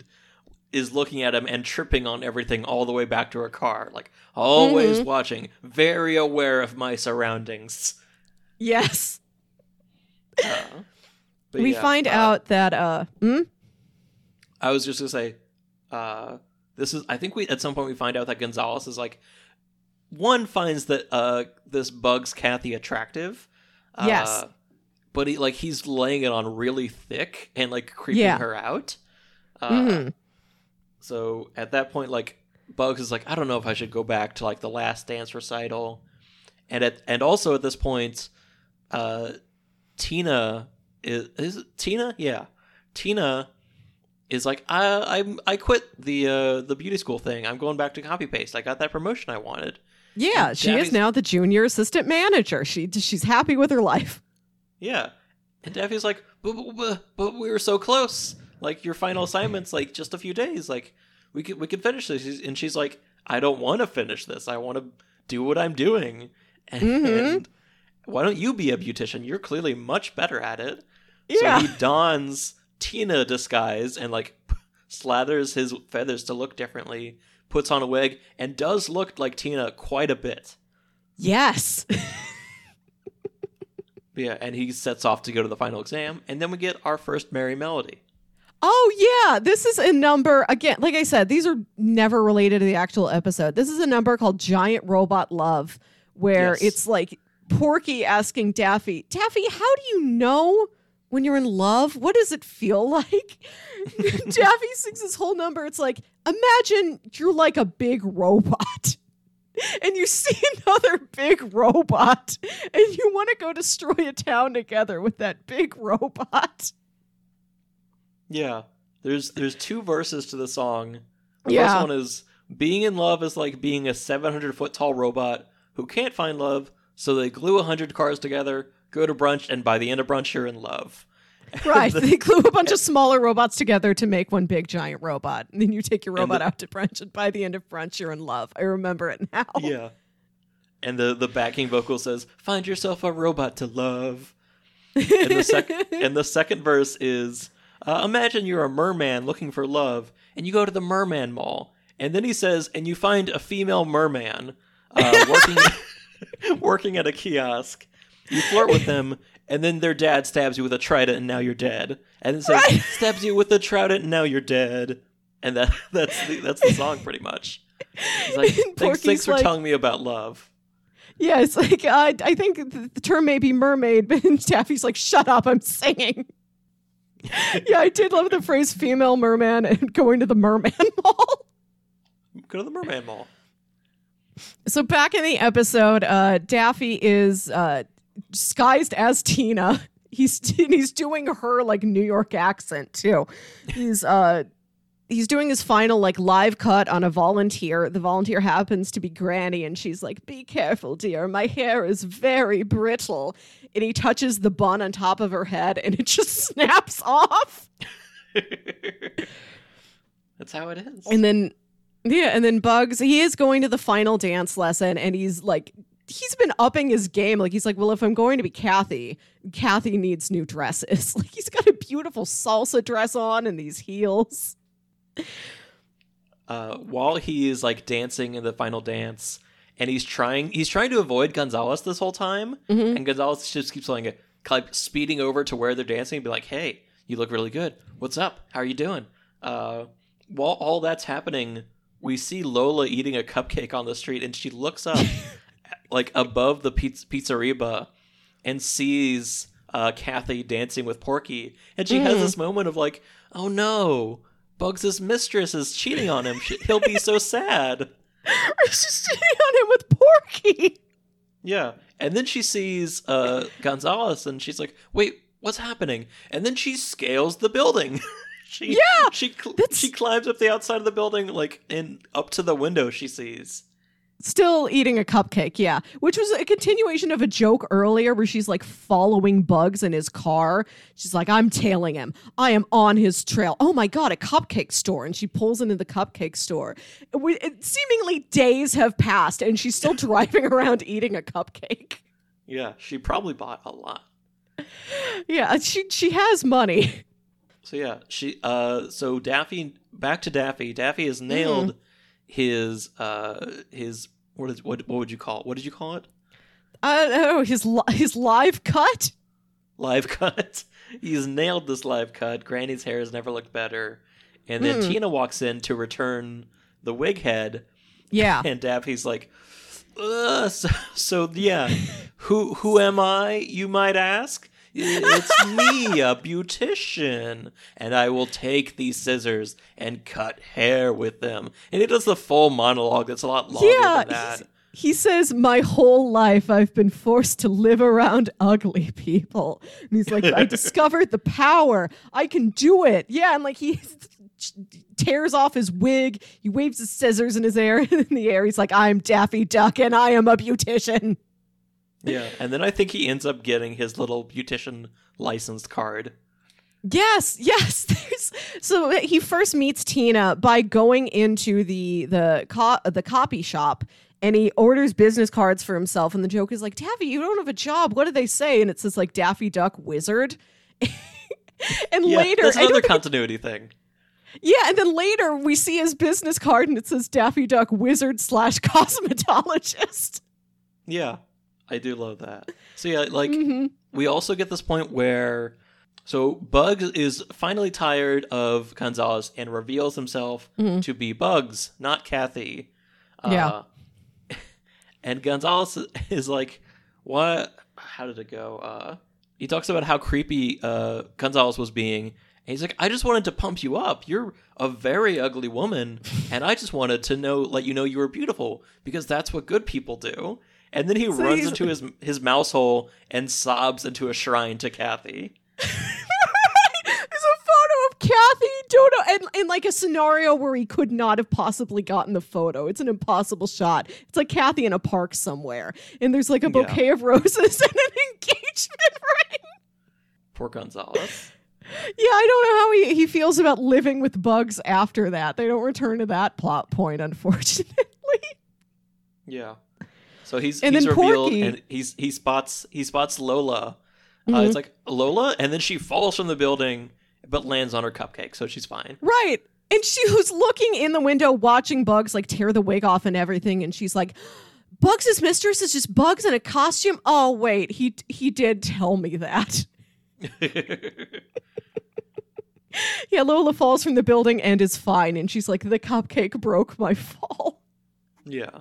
is looking at him and tripping on everything all the way back to her car. Like, always watching, very aware of my surroundings. Yes. Uh, we yeah, find uh, out that, uh, hmm? I was just gonna say, uh, this is. I think we at some point we find out that Gonzales is like one finds that uh this bugs Kathy attractive. Uh, Yes. but he like he's laying it on really thick and like creeping Yeah. her out. Uh, Mhm. So at that point, like Bugs is like, I don't know if I should go back to like the last dance recital, and at and also at this point, uh, Tina is is it Tina? Yeah, Tina is like, I I I quit the uh the beauty school thing. I'm going back to copy paste. I got that promotion I wanted. Yeah, And she is now the junior assistant manager. She She's happy with her life. Yeah, and Daffy's like, but but, we were so close. Like your final assignment's like just a few days. Like we could we could finish this. And she's like, I don't want to finish this. I want to do what I'm doing. And Mhm. why don't you be a beautician? You're clearly much better at it. Yeah. So he dons Tina disguise and like slathers his feathers to look differently. Puts on a wig and does look like Tina quite a bit. Yes. Yeah, and he sets off to go to the final exam, and then we get our first Merry Melody. Oh yeah, this is a number again. Like I said, these are never related to the actual episode. This is a number called Giant Robot Love, where Yes. it's like Porky asking Daffy, Daffy, how do you know when you're in love? What does it feel like? Daffy sings this whole number. It's like, imagine you're like a big robot. And you see another big robot, and you want to go destroy a town together with that big robot. Yeah, there's there's two verses to the song. The Yeah. first one is being in love is like being a 700 foot tall robot who can't find love, so they glue 100 cars together, go to brunch, and by the end of brunch, you're in love. Right. they glue a bunch of smaller robots together to make one big giant robot. And then you take your robot the- out to brunch, and by the end of brunch, you're in love. I remember it now. Yeah. And the the backing vocal says, "Find yourself a robot to love." And the second and the second verse is, uh, "Imagine you're a merman looking for love, and you go to the Merman Mall, and then he says, and you find a female merman uh, working working at a kiosk. You flirt with them, and then their dad stabs you with a trident, and now you're dead. And it says, stabs you with a trident, and now you're dead. And that that's the, that's the song pretty much. He's like, thanks, thanks for like- telling me about love. Yeah, it's like, uh, I think the, the term may be mermaid, but Daffy's like, shut up, I'm singing. yeah, I did love the phrase female merman and going to the merman mall. Go to the Merman Mall. So back in the episode, uh, Daffy is uh, disguised as Tina. He's he's doing her like New York accent too. He's uh he's doing his final like live cut on a volunteer. The volunteer happens to be Granny, and she's like, "Be careful, dear. My hair is very brittle." And he touches the bun on top of her head, and it just snaps off. That's how it is. And then, yeah, and then Bugs, he is going to the final dance lesson and he's like, he's been upping his game. Like, he's like, well, if I'm going to be Kathy, Kathy needs new dresses. Like, he's got a beautiful salsa dress on and these heels. uh, while he is like dancing in the final dance, and he's trying he's trying to avoid Gonzales this whole time, Mhm. and Gonzales just keeps like, like speeding over to where they're dancing and be like, "Hey, you look really good. What's up? How are you doing?" Uh, while all that's happening, we see Lola eating a cupcake on the street, and she looks up like above the pizz- pizzeria and sees uh, Kathy dancing with Porky, and she has Mhm. this moment of like, "Oh no, Bugs' mistress is cheating on him. He'll be so sad." She's cheating on him with Porky. Yeah. And then she sees uh, Gonzales and she's like, wait, what's happening? And then she scales the building. she, Yeah, She, cl- she climbs up the outside of the building, like, and up to the window she sees. Still eating a cupcake, yeah. Which was a continuation of a joke earlier where she's like following Bugs in his car. She's like, I'm tailing him. I am on his trail. Oh my God, a cupcake store. And she pulls into the cupcake store. We, it, seemingly days have passed and she's still driving around eating a cupcake. Yeah, she probably bought a lot. Yeah, she, she has money. So yeah, she uh so Daffy back to Daffy. Daffy has nailed his uh his what is what what would you call it? What did you call it? Uh, oh, his, li- his live cut? Live cut. He's nailed this live cut. Granny's hair has never looked better. And then Hmm. Tina walks in to return the wig head, Yeah. and Daffy's like, so, so yeah, who who am I? You might ask. It's me, a beautician, and I will take these scissors and cut hair with them. And he does the full monologue. That's a lot longer Yeah, than that. He says, My whole life I've been forced to live around ugly people. And he's like, I discovered the power. I can do it. Yeah. And like he tears off his wig. He waves his scissors in his air in the air. He's like, I'm Daffy Duck and I am a beautician. Yeah, and then I think he ends up getting his little beautician licensed card. Yes, yes. There's, so he first meets Tina by going into the the co- the copy shop and he orders business cards for himself and the joke is like, "Daffy, you don't have a job. What do they say?" And it says like Daffy Duck Wizard. and Yeah, later that's another continuity thing. yeah, and then later we see his business card and it says Daffy Duck Wizard slash cosmetologist. Yeah, I do love that. So yeah, like Mhm. we also get this point where so Bugs is finally tired of Gonzales and reveals himself to be Bugs, not Kathy. Mm-hmm. Yeah. Uh, and Gonzales is like, "What? How did it go?" Uh, he talks about how creepy uh, Gonzales was being. And he's like, "I just wanted to pump you up. You're a very ugly woman, and I just wanted to know, let you know you were beautiful because that's what good people do." And then he So runs into his his mouse hole and sobs into a shrine to Kathy. There's a photo of Kathy Dodo and in like a scenario where he could not have possibly gotten the photo. It's an impossible shot. It's like Kathy in a park somewhere. And there's like a Yeah. bouquet of roses and an engagement ring. Poor Gonzales. Yeah, I don't know how he, he feels about living with bugs after that. They don't return to that plot point, unfortunately. Yeah. So he's And he's revealed Porky- and he's he spots he spots Lola. Uh, Mhm. it's like Lola, and then she falls from the building, but lands on her cupcake, so she's fine. Right. And she was looking in the window watching Bugs like tear the wig off and everything and she's like Bugs' mistress is just Bugs in a costume. Oh wait, he he did tell me that. Yeah, Lola falls from the building and is fine and she's like the cupcake broke my fall. yeah.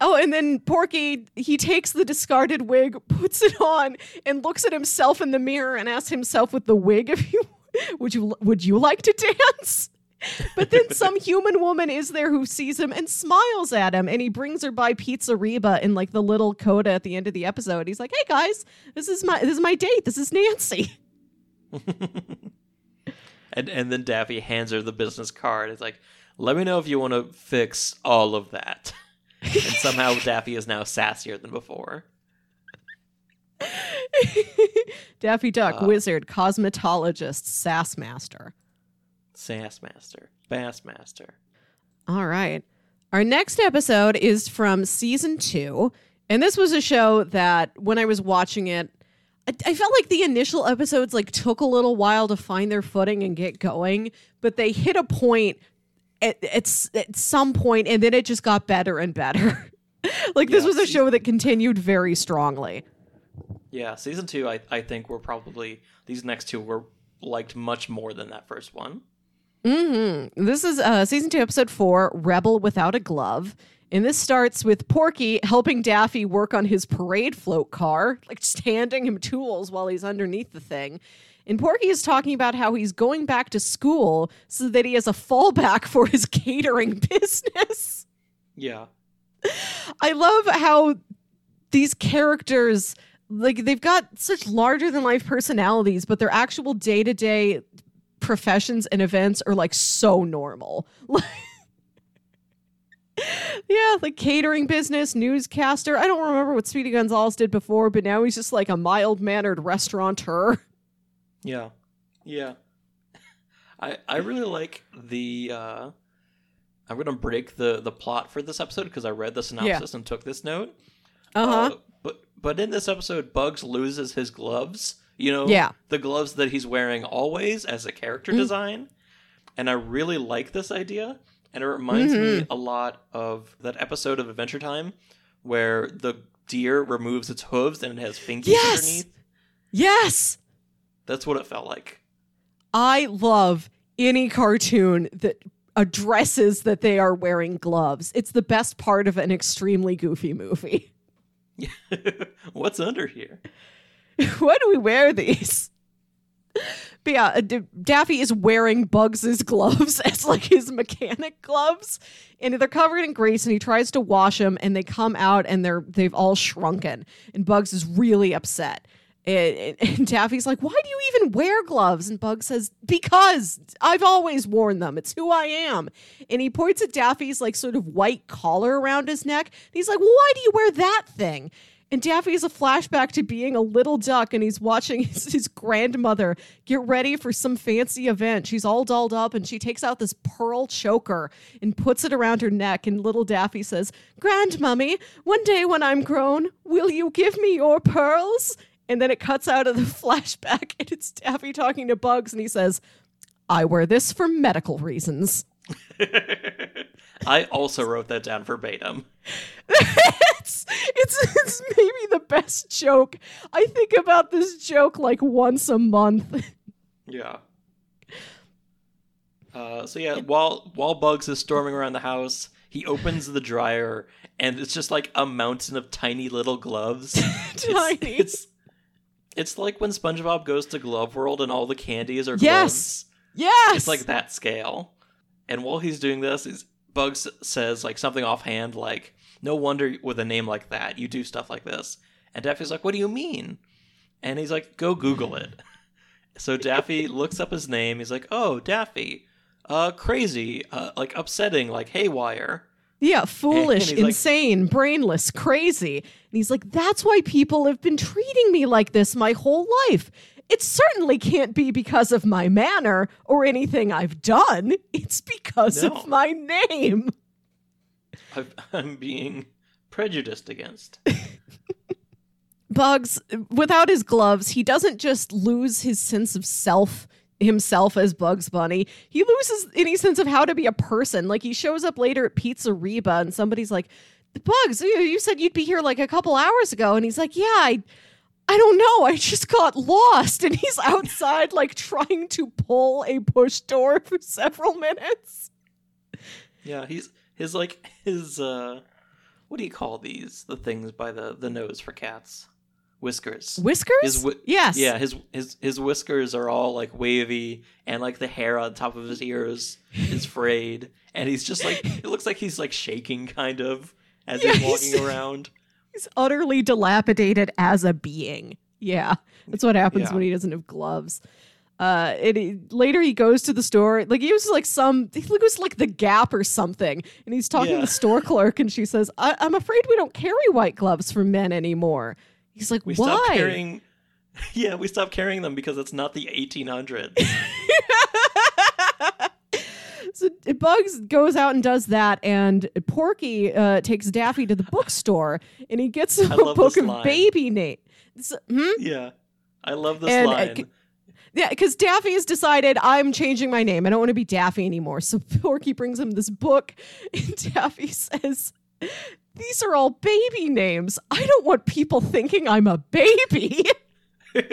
Oh, and then Porky, he takes the discarded wig, puts it on, and looks at himself in the mirror and asks himself with the wig if you would you would you like to dance? But then some human woman is there who sees him and smiles at him, and he brings her by Pizzarriba in like the little coda at the end of the episode. He's like, "Hey guys, this is my this is my date. This is Nancy." And and then Daffy hands her the business card. It's like, let me know if you want to fix all of that. And somehow Daffy is now sassier than before. Daffy Duck, Uh. wizard, cosmetologist, sass master. Sass master, bass master. All right. Our next episode is from season two. And this was a show that when I was watching it, I, I felt like the initial episodes like took a little while to find their footing and get going, but they hit a point at, at, at some point and then it just got better and better. like this Yeah, was a show that continued very strongly. Yeah, season two, I, I think were probably these next two were liked much more than that first one. Mm-hmm. This is uh, season two, episode four, Rebel Without a Glove. And this starts with Porky helping Daffy work on his parade float car, like just handing him tools while he's underneath the thing. And Porky is talking about how he's going back to school so that he has a fallback for his catering business. Yeah. I love how these characters like they've got such larger than life personalities, but their actual day to day professions and events are like so normal. yeah, like catering business, newscaster. I don't remember what Speedy Gonzales did before, but now he's just like a mild mannered restaurateur. Yeah. Yeah. I I really like the uh I'm gonna break the the plot for this episode because I read the synopsis and took this note. Uh-huh. Uh, but but in this episode, Bugs loses his gloves. You know, Yeah. the gloves that he's wearing always as a character design, and I really like this idea. And it reminds me a lot of that episode of Adventure Time where the deer removes its hooves and it has fingies Yes! underneath. yes. That's what it felt like. I love any cartoon that addresses that they are wearing gloves. It's the best part of an extremely goofy movie. What's under here? Why do we wear these? But yeah, D- Daffy is wearing Bugs's gloves as like his mechanic gloves, and they're covered in grease. And he tries to wash them, and they come out, and they're they've all shrunken. And Bugs is really upset. And, and, Daffy's like, "Why do you even wear gloves?" And Bugs says, "Because I've always worn them. It's who I am." And he points at Daffy's like sort of white collar around his neck. And he's like, "Well, why do you wear that thing?" And Daffy is a flashback to being a little duck and he's watching his, his grandmother get ready for some fancy event. She's all dolled up and she takes out this pearl choker and puts it around her neck. And little Daffy says, Grandmummy, one day when I'm grown, will you give me your pearls? And then it cuts out of the flashback and it's Daffy talking to Bugs and he says, I wear this for medical reasons. I also wrote that down verbatim. it's, it's it's maybe the best joke. I think about this joke like once a month. Yeah. Uh, so yeah, while while Bugs is storming around the house, he opens the dryer, and it's just like a mountain of tiny little gloves. Tiny. It's, it's like when SpongeBob goes to Glove World and all the candies are gloves. Yes. Yes. It's like that scale. And while he's doing this, is Bugs says like something offhand, like, "No wonder with a name like that you do stuff like this." And Daffy's like, "What do you mean?" And he's like, "Go Google it." So Daffy looks up his name. He's like, "Oh, Daffy, uh, crazy, uh, like upsetting, like haywire." Yeah, foolish, he's like- insane, brainless, crazy. And he's like, that's why people have been treating me like this my whole life. It certainly can't be because of my manner or anything I've done. It's because No. of my name. I've, I'm being prejudiced against. Bugs, without his gloves, he doesn't just lose his sense of self himself as Bugs Bunny. He loses any sense of how to be a person. Like he shows up later at Pizzarriba and somebody's like, Bugs, you, you said you'd be here like a couple hours ago. And he's like, Yeah, I I don't know. I just got lost. And he's outside like trying to pull a push door for several minutes. Yeah, he's his like his uh, what do you call these? The things by the the nose for cats, whiskers. Whiskers? His whi- yes. Yeah, his his his whiskers are all like wavy, and like the hair on top of his ears is frayed, and he's just like it looks like he's like shaking kind of as Yeah, he's he's- walking around. He's utterly dilapidated as a being. Yeah, that's what happens Yeah. when he doesn't have gloves. Uh, and he, later he goes to the store. Like he was like some, he was like the Gap or something, and he's talking to the store clerk, and she says, I- "I'm afraid we don't carry white gloves for men anymore." He's like, We "Why?" stopped carrying. Yeah, we stopped carrying them because it's not the 1800s. So Bugs goes out and does that, and Porky uh, takes Daffy to the bookstore, and he gets a book of line. baby name. Hmm? yeah, I love this And, uh, line. c- Yeah, because Daffy has decided I'm changing my name. I don't want to be Daffy anymore. So Porky brings him this book, and Daffy says, These are all baby names. I don't want people thinking I'm a baby.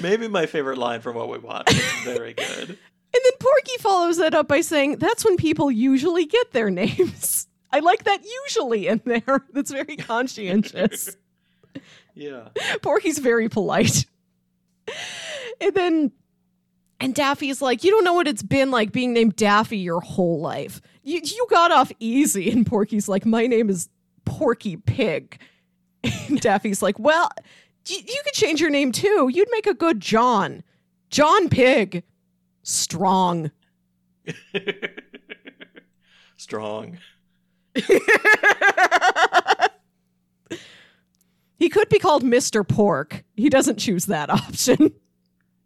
Maybe my favorite line from what we watched. It's very good. And then Porky follows that up by saying, That's when people usually get their names. I like that usually in there. That's very conscientious. Yeah. Porky's very polite. and then and Daffy's like, you don't know what it's been like being named Daffy your whole life. You you got off easy. And Porky's like, my name is Porky Pig. And Daffy's like, well, you, you could change your name too. You'd make a good John. John Pig. Strong. Strong. he could be called Mr. Pork. He doesn't choose that option.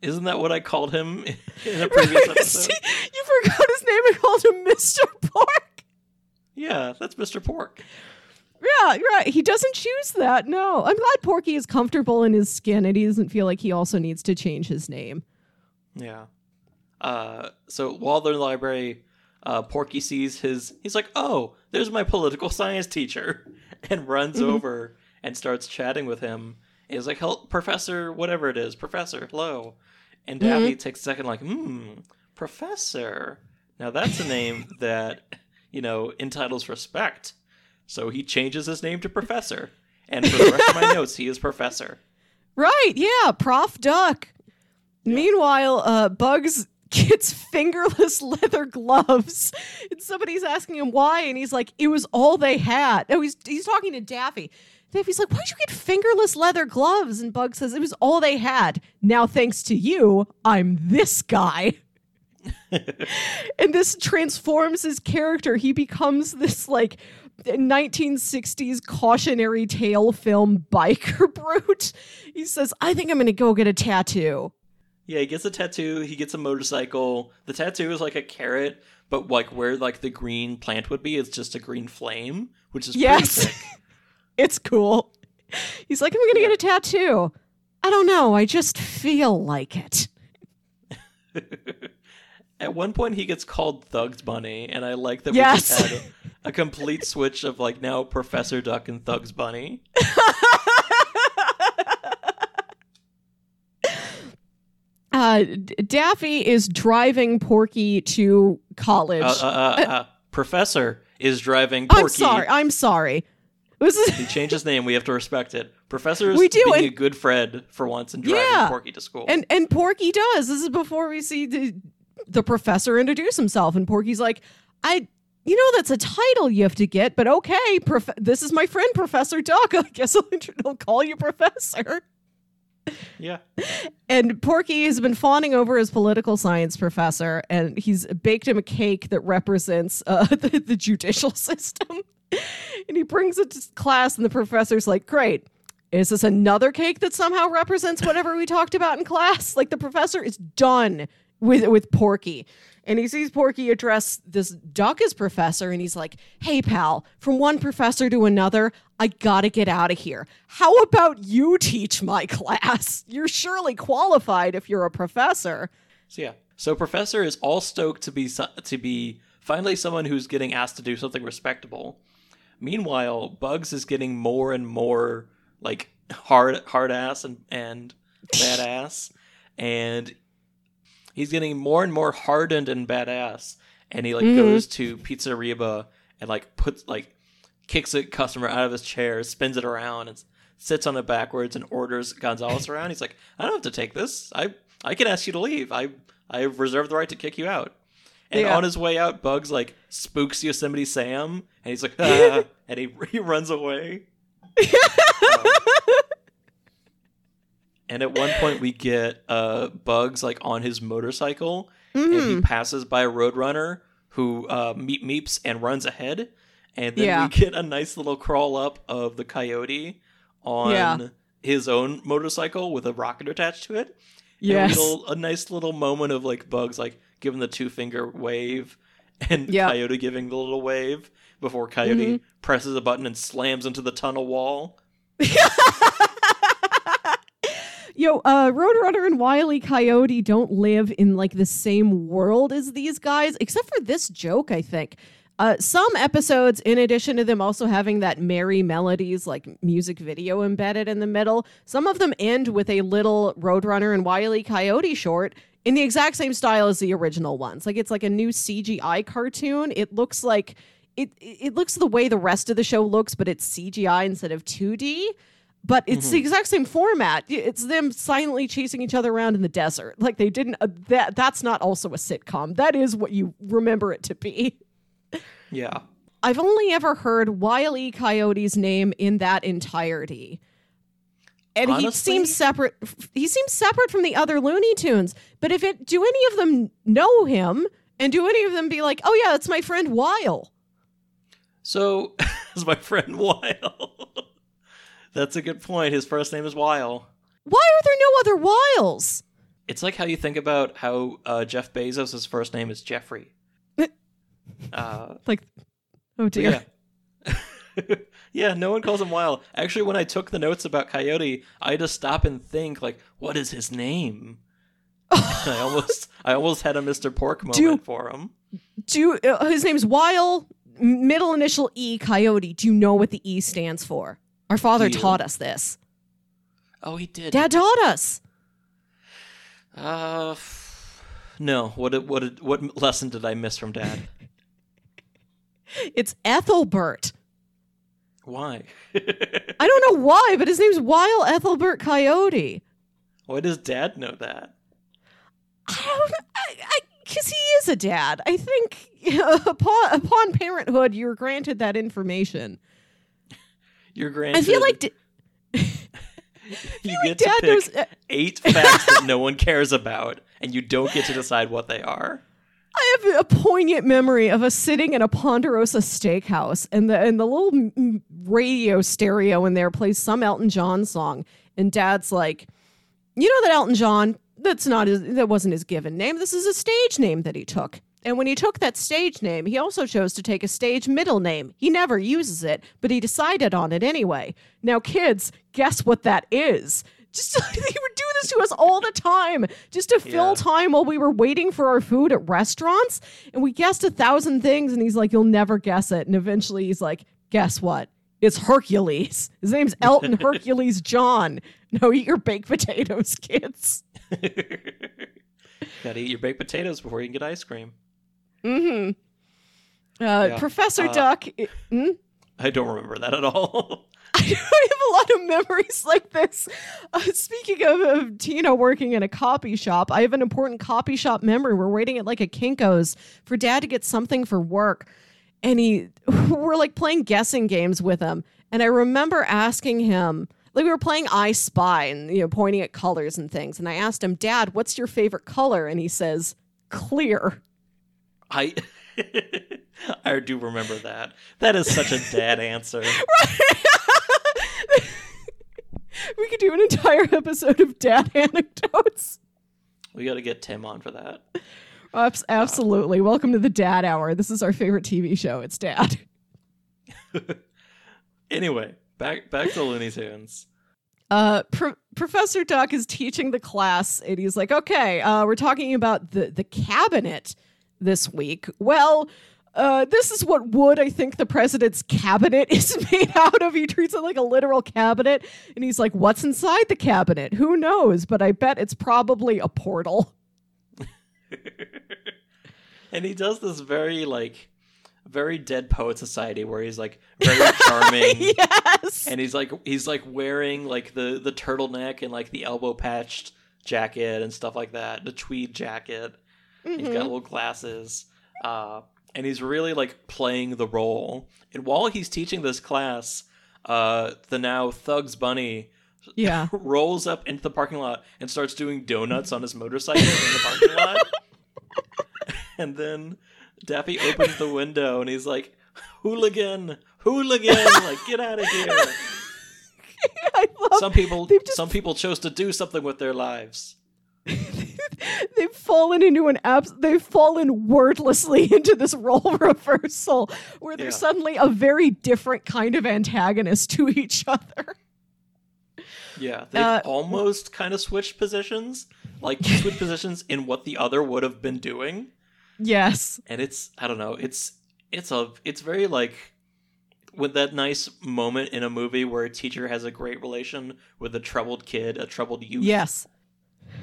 Isn't that what I called him in a previous episode? you forgot his name and called him Mr. Pork. Yeah, that's Mr. Pork. Yeah, right. He doesn't choose that. No. I'm glad Porky is comfortable in his skin and he doesn't feel like he also needs to change his name. Yeah. Uh, so while they're in the library, uh, Porky sees his. He's like, "Oh, there's my political science teacher," and runs over and starts chatting with him. He's like, "Help, Professor, whatever it is, Professor, hello." And Daffy takes a second, like, "Hmm, Professor. Now that's a name that you know entitles respect." So he changes his name to Professor, and for the rest of my notes, he is Professor. Right. Yeah. Prof Duck. Meanwhile, uh, Bugs gets fingerless leather gloves. And somebody's asking him why. And he's like, it was all they had. Oh, he's, he's talking to Daffy. Daffy's like, why'd you get fingerless leather gloves? And Bug says, it was all they had. Now, thanks to you, I'm this guy. and this transforms his character. He becomes this like 1960s cautionary tale film biker brute. He says, I think I'm going to go get a tattoo. Yeah, he gets a tattoo. He gets a motorcycle. The tattoo is like a carrot, but like where like the green plant would be, it's just a green flame, which is Yes. pretty. It's cool. He's like, "Am I'm going to get a tattoo. I don't know. I just feel like it. At one point, he gets called Thugs Bunny, and I like that Yes. we just had a, a complete switch of like now Professor Duck and Thugs Bunny. Uh, Daffy is driving Porky to college. Uh, uh, uh, uh, Professor is driving Porky. I'm sorry. I'm sorry. He changed his name. We have to respect it. Professor is We do, being and- a good friend for once and driving Yeah. Porky to school. and and Porky does. This is before we see the the professor introduce himself, and Porky's like, I. You know that's a title you have to get, but okay. Prof- this is my friend Professor Duck. I guess I'll, I'll call you Professor. Yeah. And Porky has been fawning over his political science professor, and he's baked him a cake that represents uh, the, the judicial system. and he brings it to class, and the professor's like, Great. Is this another cake that somehow represents whatever we talked about in class? Like the professor is done with with Porky. And he sees Porky address this duck as professor, and he's like, Hey, pal, from one professor to another, I gotta get out of here. How about you teach my class? You're surely qualified if you're a professor. So yeah. So Professor is all stoked to be to be finally someone who's getting asked to do something respectable. Meanwhile, Bugs is getting more and more like hard hard ass and and badass and he's getting more and more hardened and badass and he like goes to Pizzarriba and like puts like kicks a customer out of his chair, spins it around and sits on it backwards and orders Gonzales around. He's like, "I don't have to take this. I I can ask you to leave. I I reserve the right to kick you out." And Yeah. on his way out, Bugs like spooks Yosemite Sam, and he's like, ah, and he he runs away. Um, and at one point, we get uh Bugs like on his motorcycle, and Mm-hmm. he passes by a roadrunner who uh, meep meeps and runs ahead, and then Yeah. we get a nice little crawl up of the coyote on Yeah. his own motorcycle with a rocket attached to it. Yes. a, little, a nice little moment of like Bugs like giving the two finger wave, and Yeah. Coyote giving the little wave before Coyote Mm-hmm. presses a button and slams into the tunnel wall. Yo, uh, Roadrunner and Wile E. Coyote don't live in like the same world as these guys, except for this joke, I think. Uh, some episodes, in addition to them also having that merry melodies like music video embedded in the middle, some of them end with a little Roadrunner and Wile E. Coyote short in the exact same style as the original ones. Like it's like a new CGI cartoon. It looks like it. It looks the way the rest of the show looks, but it's CGI instead of 2D. But it's the exact same format. It's them silently chasing each other around in the desert. Like they didn't. Uh, that that's not also a sitcom. That is what you remember it to be. Yeah. I've only ever heard Wile E. Coyote's name in that entirety. And he seems separate. He seems separate from the other Looney Tunes. But if it, do any of them know him? And do any of them be like, "Oh yeah, that's my friend Wile"? So, is my friend Wile. That's a good point. His first name is Wile. Why are there no other Wiles? It's like how you think about how uh, Jeff Bezos' first name is Jeffrey. uh, Like, oh dear. yeah. yeah, no one calls him Wile. Actually, when I took the notes about Coyote, I had to stop and think, like, what is his name? I almost, I almost had a Mr. Pork moment Do- for him. Do uh, his name's Wile, middle initial E, Coyote. Do you know what the E stands for? Our father you? taught us this. Oh, he did. Dad taught us. Uh, no. What, what, what lesson did I miss from Dad? It's Ethelbert. Why? I don't know why, but his name's Wile Ethelbert Coyote. Why does Dad know that? I don't I because he is a dad. I think upon upon parenthood, you're granted that information. You're granted. I feel like d- you like get to Dad pick knows- uh, eight facts that no one cares about, and you don't get to decide what they are. I have a poignant memory of us sitting in a Ponderosa steakhouse, and the and the little radio stereo in there plays some Elton John song, and Dad's like, "You know that Elton John? That's not his. That wasn't his given name. This is a stage name that he took." And when he took that stage name, he also chose to take a stage middle name. He never uses it, but he decided on it anyway. Now, kids, guess what that is? Just he would do this to us all the time, just to fill Yeah. time while we were waiting for our food at restaurants. And we guessed a thousand things, and he's like, "You'll never guess it." And eventually, he's like, "Guess what? It's Hercules. His name's Elton Hercules John. No, eat your baked potatoes, kids." Gotta eat your baked potatoes before you can get ice cream. Mm-hmm. Uh, Yeah. Professor Uh, Duck. Hmm? I don't remember that at all. I don't have a lot of memories like this. Uh, speaking of, of Tina working in a copy shop, I have an important copy shop memory. We're waiting at like a Kinko's for dad to get something for work. And he, we're like playing guessing games with him. And I remember asking him, like we were playing I Spy and, you know, pointing at colors and things. And I asked him, Dad, what's your favorite color? And he says, clear. I I do remember that. That is such a dad answer. we could do an entire episode of dad anecdotes. We got to get Tim on for that. Abs- absolutely. Welcome to the Dad Hour. This is our favorite TV show. It's Dad. Anyway, back back to Looney Tunes. Uh, Pro- Professor Duck is teaching the class, and he's like, "Okay, uh, we're talking about the the cabinet this week. Well." Uh, this is what wood I think the president's cabinet is made out of. He treats it like a literal cabinet, and he's like, "What's inside the cabinet? Who knows? But I bet it's probably a portal." and he does this very like very dead poet society where he's like very charming yes. and he's like he's like wearing like the the turtleneck and like the elbow patched jacket and stuff like that the tweed jacket he's got little glasses uh and he's really like playing the role and while he's teaching this class uh the now thugs bunny yeah. rolls up into the parking lot and starts doing donuts on his motorcycle in the parking lot. and then Daffy opens the window and he's like, "Hooligan, hooligan! Like, get out of here!" I love Some people, just- some people chose to do something with their lives. they've fallen into an abs they've fallen wordlessly into this role reversal where they're Yeah. suddenly a very different kind of antagonist to each other. Yeah, they've Uh, almost kind of switched positions, like switched positions in what the other would have been doing. Yes. and it's I don't know, it's it's a it's very like with that nice moment in a movie where a teacher has a great relation with a troubled kid, a troubled youth. Yes.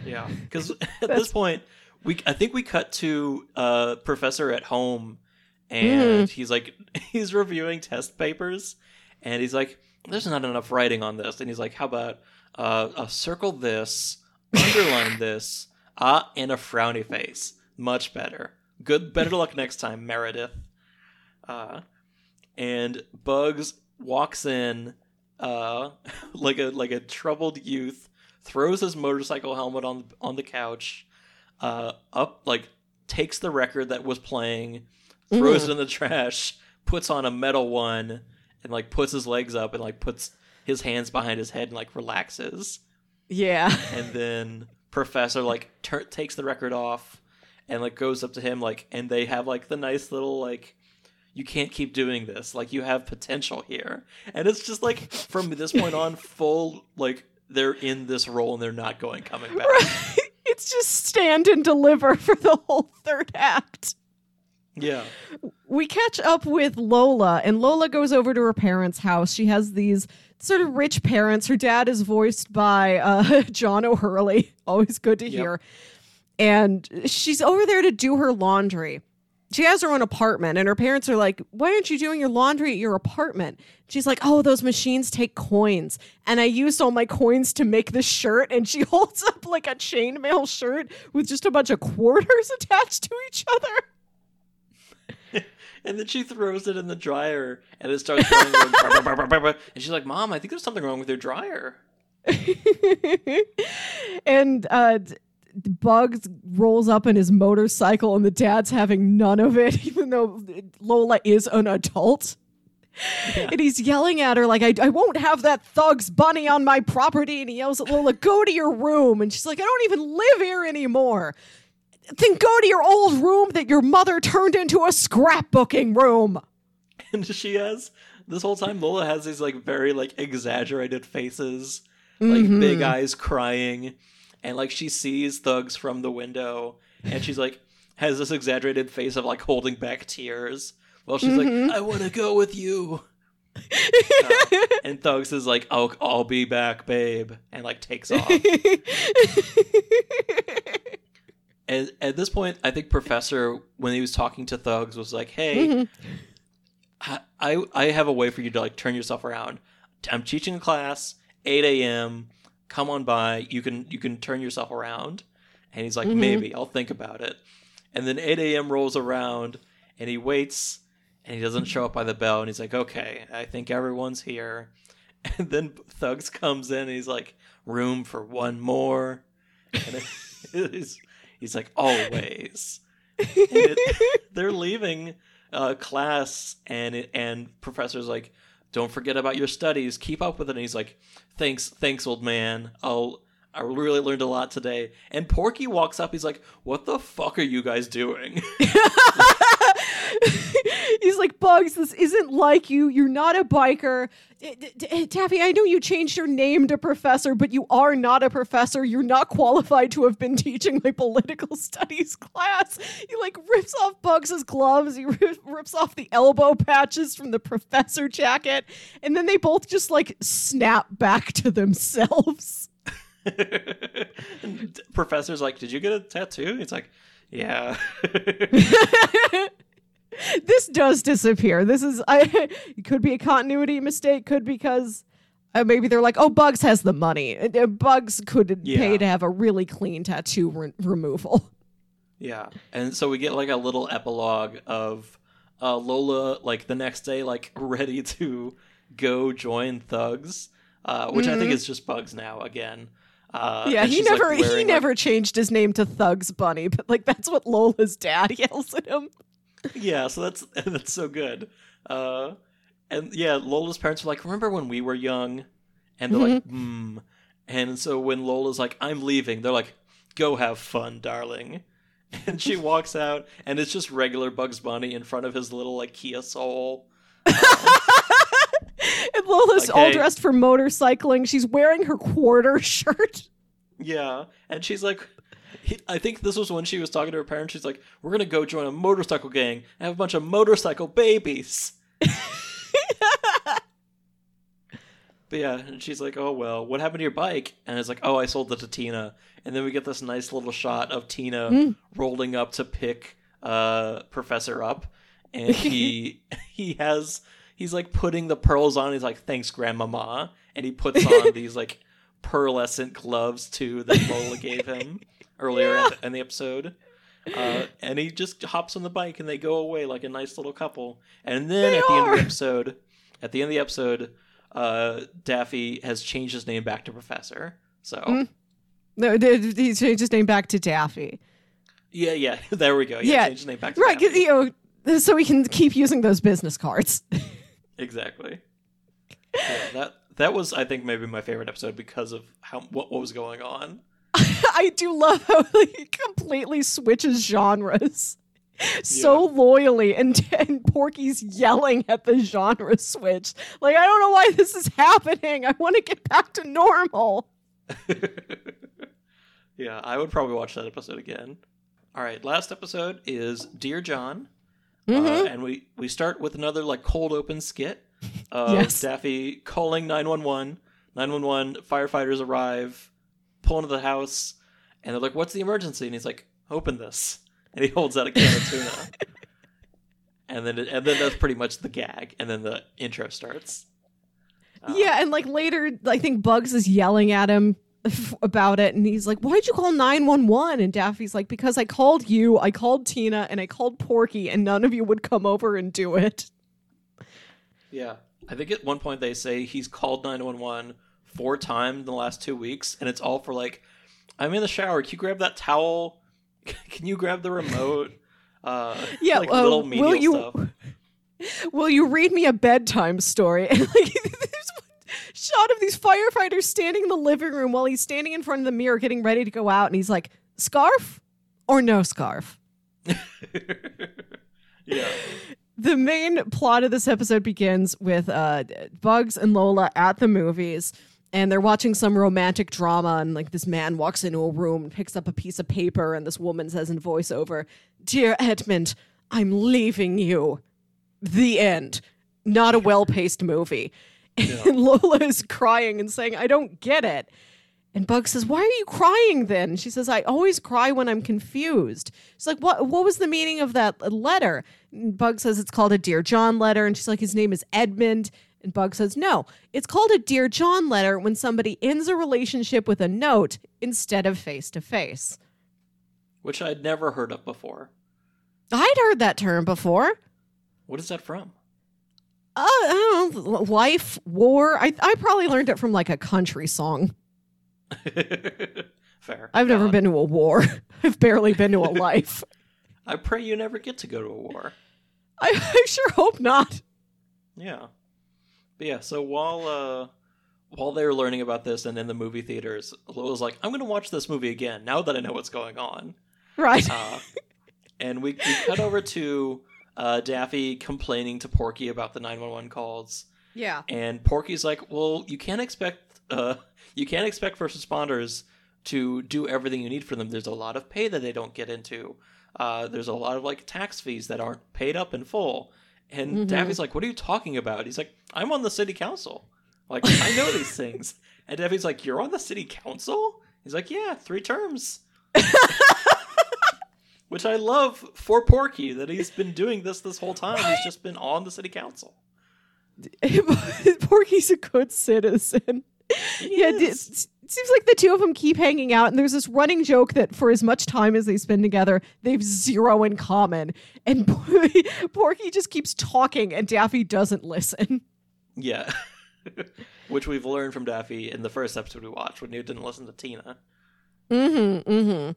Yeah, because at this point, we I think we cut to uh, Professor at home, and he's like he's reviewing test papers, and he's like, there's not enough writing on this. And he's like, how about uh, uh circle this, underline this, ah, and a frowny face. Much better. Good, better luck next time, Meredith. Uh, and Bugs walks in, uh, like a like a troubled youth, throws his motorcycle helmet on on the couch, uh, up like takes the record that was playing, throws it in the trash, puts on a metal one, and like puts his legs up and like puts his hands behind his head and like relaxes. Yeah. And then Professor like tur takes the record off and like goes up to him like and they have like the nice little like you can't keep doing this like you have potential here and it's just like from this point on full like they're in this role and they're not going coming back it's just stand and deliver for the whole third act. yeah we catch up with Lola, and Lola goes over to her parents' house. She has these sort of rich parents. Her dad is voiced by uh, John O'Hurley. Always good to Yep. hear. And she's over there to do her laundry. She has her own apartment, and her parents are like, Why aren't you doing your laundry at your apartment? She's like, Oh, those machines take coins. And I used all my coins to make this shirt. And she holds up like a chainmail shirt with just a bunch of quarters attached to each other. and then she throws it in the dryer and it starts going and she's like mom i think there's something wrong with your dryer and uh Bugs rolls up in his motorcycle, and the dad's having none of it, even though Lola is an adult. And he's yelling at her, like, I, I won't have that thug's bunny on my property. And he yells at Lola, Go to your room. And she's like, I don't even live here anymore. Then go to your old room that your mother turned into a scrapbooking room. and she has this whole time lola has these like very like exaggerated faces like big mm-hmm. eyes crying and like she sees thugs from the window and she's like has this exaggerated face of like holding back tears well she's like i want to go with you Uh, and thugs is like oh i'll be back babe and like takes off and at this point i think professor when he was talking to thugs was like hey I, I I have a way for you to like turn yourself around. I'm teaching a class, 8 a.m. Come on by. You can you can turn yourself around. And he's like, maybe I'll think about it. And then 8 a.m. rolls around, and he waits, and he doesn't show up by the bell. And he's like, okay, I think everyone's here. And then Thugs comes in, and he's like, room for one more. And it- he's, he's like, always. And it- they're leaving uh, class and and professor's like don't forget about your studies. Keep up with it. And he's like thanks thanks old man. I'll i really learned a lot today. And porky walks up. He's like what the fuck are you guys doing He's like, Bugs, this isn't like you. You're not a biker. Eh, d- D- eh, Taffy, I know you changed your name to professor, but you are not a professor. You're not qualified to have been teaching my political studies class. He like rips off Bugs's gloves. He ri- rips off the elbow patches from the professor jacket. And then they both just like snap back to themselves. professor's like did you get a tattoo he's like yeah this does disappear. This is I it could be a continuity mistake, could because uh, maybe they're like, oh, Bugs has the money. Uh, uh, Bugs could Yeah. pay to have a really clean tattoo re- removal. Yeah, and so we get like a little epilogue of uh, Lola, like the next day, like ready to go join Thugs, uh, which I think is just Bugs now again. Uh, Mm-hmm. yeah, he like, never he wearing, like- never changed his name to Thugs Bunny, but like that's what Lola's dad yells at him. Yeah, so that's that's so good. Uh, and yeah, Lola's parents are like, "Remember when we were young?" And they're like, "Hmm." And so when Lola's like, "I'm leaving," they're like, "Go have fun, darling." And she walks out, and it's just regular Bugs Bunny in front of his little like Kia Soul. And Lola's all Okay. dressed for motorcycling. She's wearing her quarter shirt. Yeah, and she's like, he, I think this was when she was talking to her parents. She's like, "We're gonna go join a motorcycle gang and have a bunch of motorcycle babies." but yeah, and she's like, "Oh well, what happened to your bike?" And it's like, "Oh, I sold it to Tina." And then we get this nice little shot of Tina rolling up to pick uh, Professor up, and he he has he's like putting the pearls on. He's like, "Thanks, Grandmama," and he puts on these like pearlescent gloves too that Lola gave him earlier in, the, in the episode. Uh, and he just hops on the bike and they go away like a nice little couple. And then They at the end of the episode, at the end of the episode, uh, Daffy has changed his name back to Professor. So Mm. No, he changed his name back to Daffy. yeah, yeah, there we go. Yeah, Yeah, changed his name back to Right, you know, so we can keep using those business cards. Exactly. Yeah, that that was I think maybe my favorite episode because of how what, what was going on. I do love how he completely switches genres so Yeah. loyally, and, and Porky's yelling at the genre switch. Like, I don't know why this is happening. I want to get back to normal. yeah, I would probably watch that episode again. All right, last episode is Dear John, uh, Mhm. and we we start with another like cold open skit of Yes. Daffy calling nine one one. Nine one one firefighters arrive, pull into the house, and they're like, "What's the emergency?" And he's like, "Open this," and he holds out a can of tuna. And then, it, and then that's pretty much the gag, and then the intro starts. Uh, yeah, and like later, I think Bugs is yelling at him about it, and he's like, "Why'd you call nine one one?" And Daffy's like, "Because I called you, I called Tina, and I called Porky, and none of you would come over and do it." Yeah. I think at one point they say he's called 911 four times in the last two weeks, and it's all for like, I'm in the shower. Can you grab that towel? Can you grab the remote? Uh, Yeah, like uh, little will you- stuff. Will you read me a bedtime story? And like, there's one shot of these firefighters standing in the living room while he's standing in front of the mirror getting ready to go out, and he's like, "Scarf or no scarf?" yeah. The main plot of this episode begins with uh, Bugs and Lola at the movies. And they're watching some romantic drama, and like this man walks into a room and picks up a piece of paper, and this woman says in voiceover, Dear Edmund, I'm leaving you. The end. Not a well paced movie. And Lola is crying and saying, I don't get it. And Bug says, Why are you crying then? She says, I always cry when I'm confused. She's like, What what was the meaning of that letter? And Bug says it's called a Dear John letter. And she's like, His name is Edmund. And Bug says, No, it's called a Dear John letter when somebody ends a relationship with a note instead of face to face. Which I'd never heard of before. I'd heard that term before. What is that from? Uh, I don't know, life, war. I, I probably learned it from like a country song. Fair. I've never Valid. been to a war. I've barely been to a life. I pray you never get to go to a war. I, I sure hope not. Yeah. But yeah, so while uh while they were learning about this and in the movie theaters, Lola's like, I'm gonna watch this movie again now that I know what's going on. Right. Uh, and we, we cut over to uh, Daffy complaining to Porky about the 911 calls. yeah. And Porky's like, Well, you can't expect uh you can't expect first responders to do everything you need for them. There's a lot of pay that they don't get into. Uh, there's a lot of like tax fees that aren't paid up in full. And Mhm. Daffy's like, "What are you talking about?" He's like, "I'm on the city council. Like, I know these things." And Daffy's like, "You're on the city council?" He's like, "Yeah, three terms." Which I love for Porky that he's been doing this this whole time. He's just been on the city council. Porky's a good citizen. He yeah, it, seems like the two of them keep hanging out, and there's this running joke that for as much time as they spend together, they've zero in common. And Porky just keeps talking, and Daffy doesn't listen. Yeah. Which we've learned from Daffy in the first episode we watched when he didn't listen to Tina. Mm-hmm. Mm-hmm.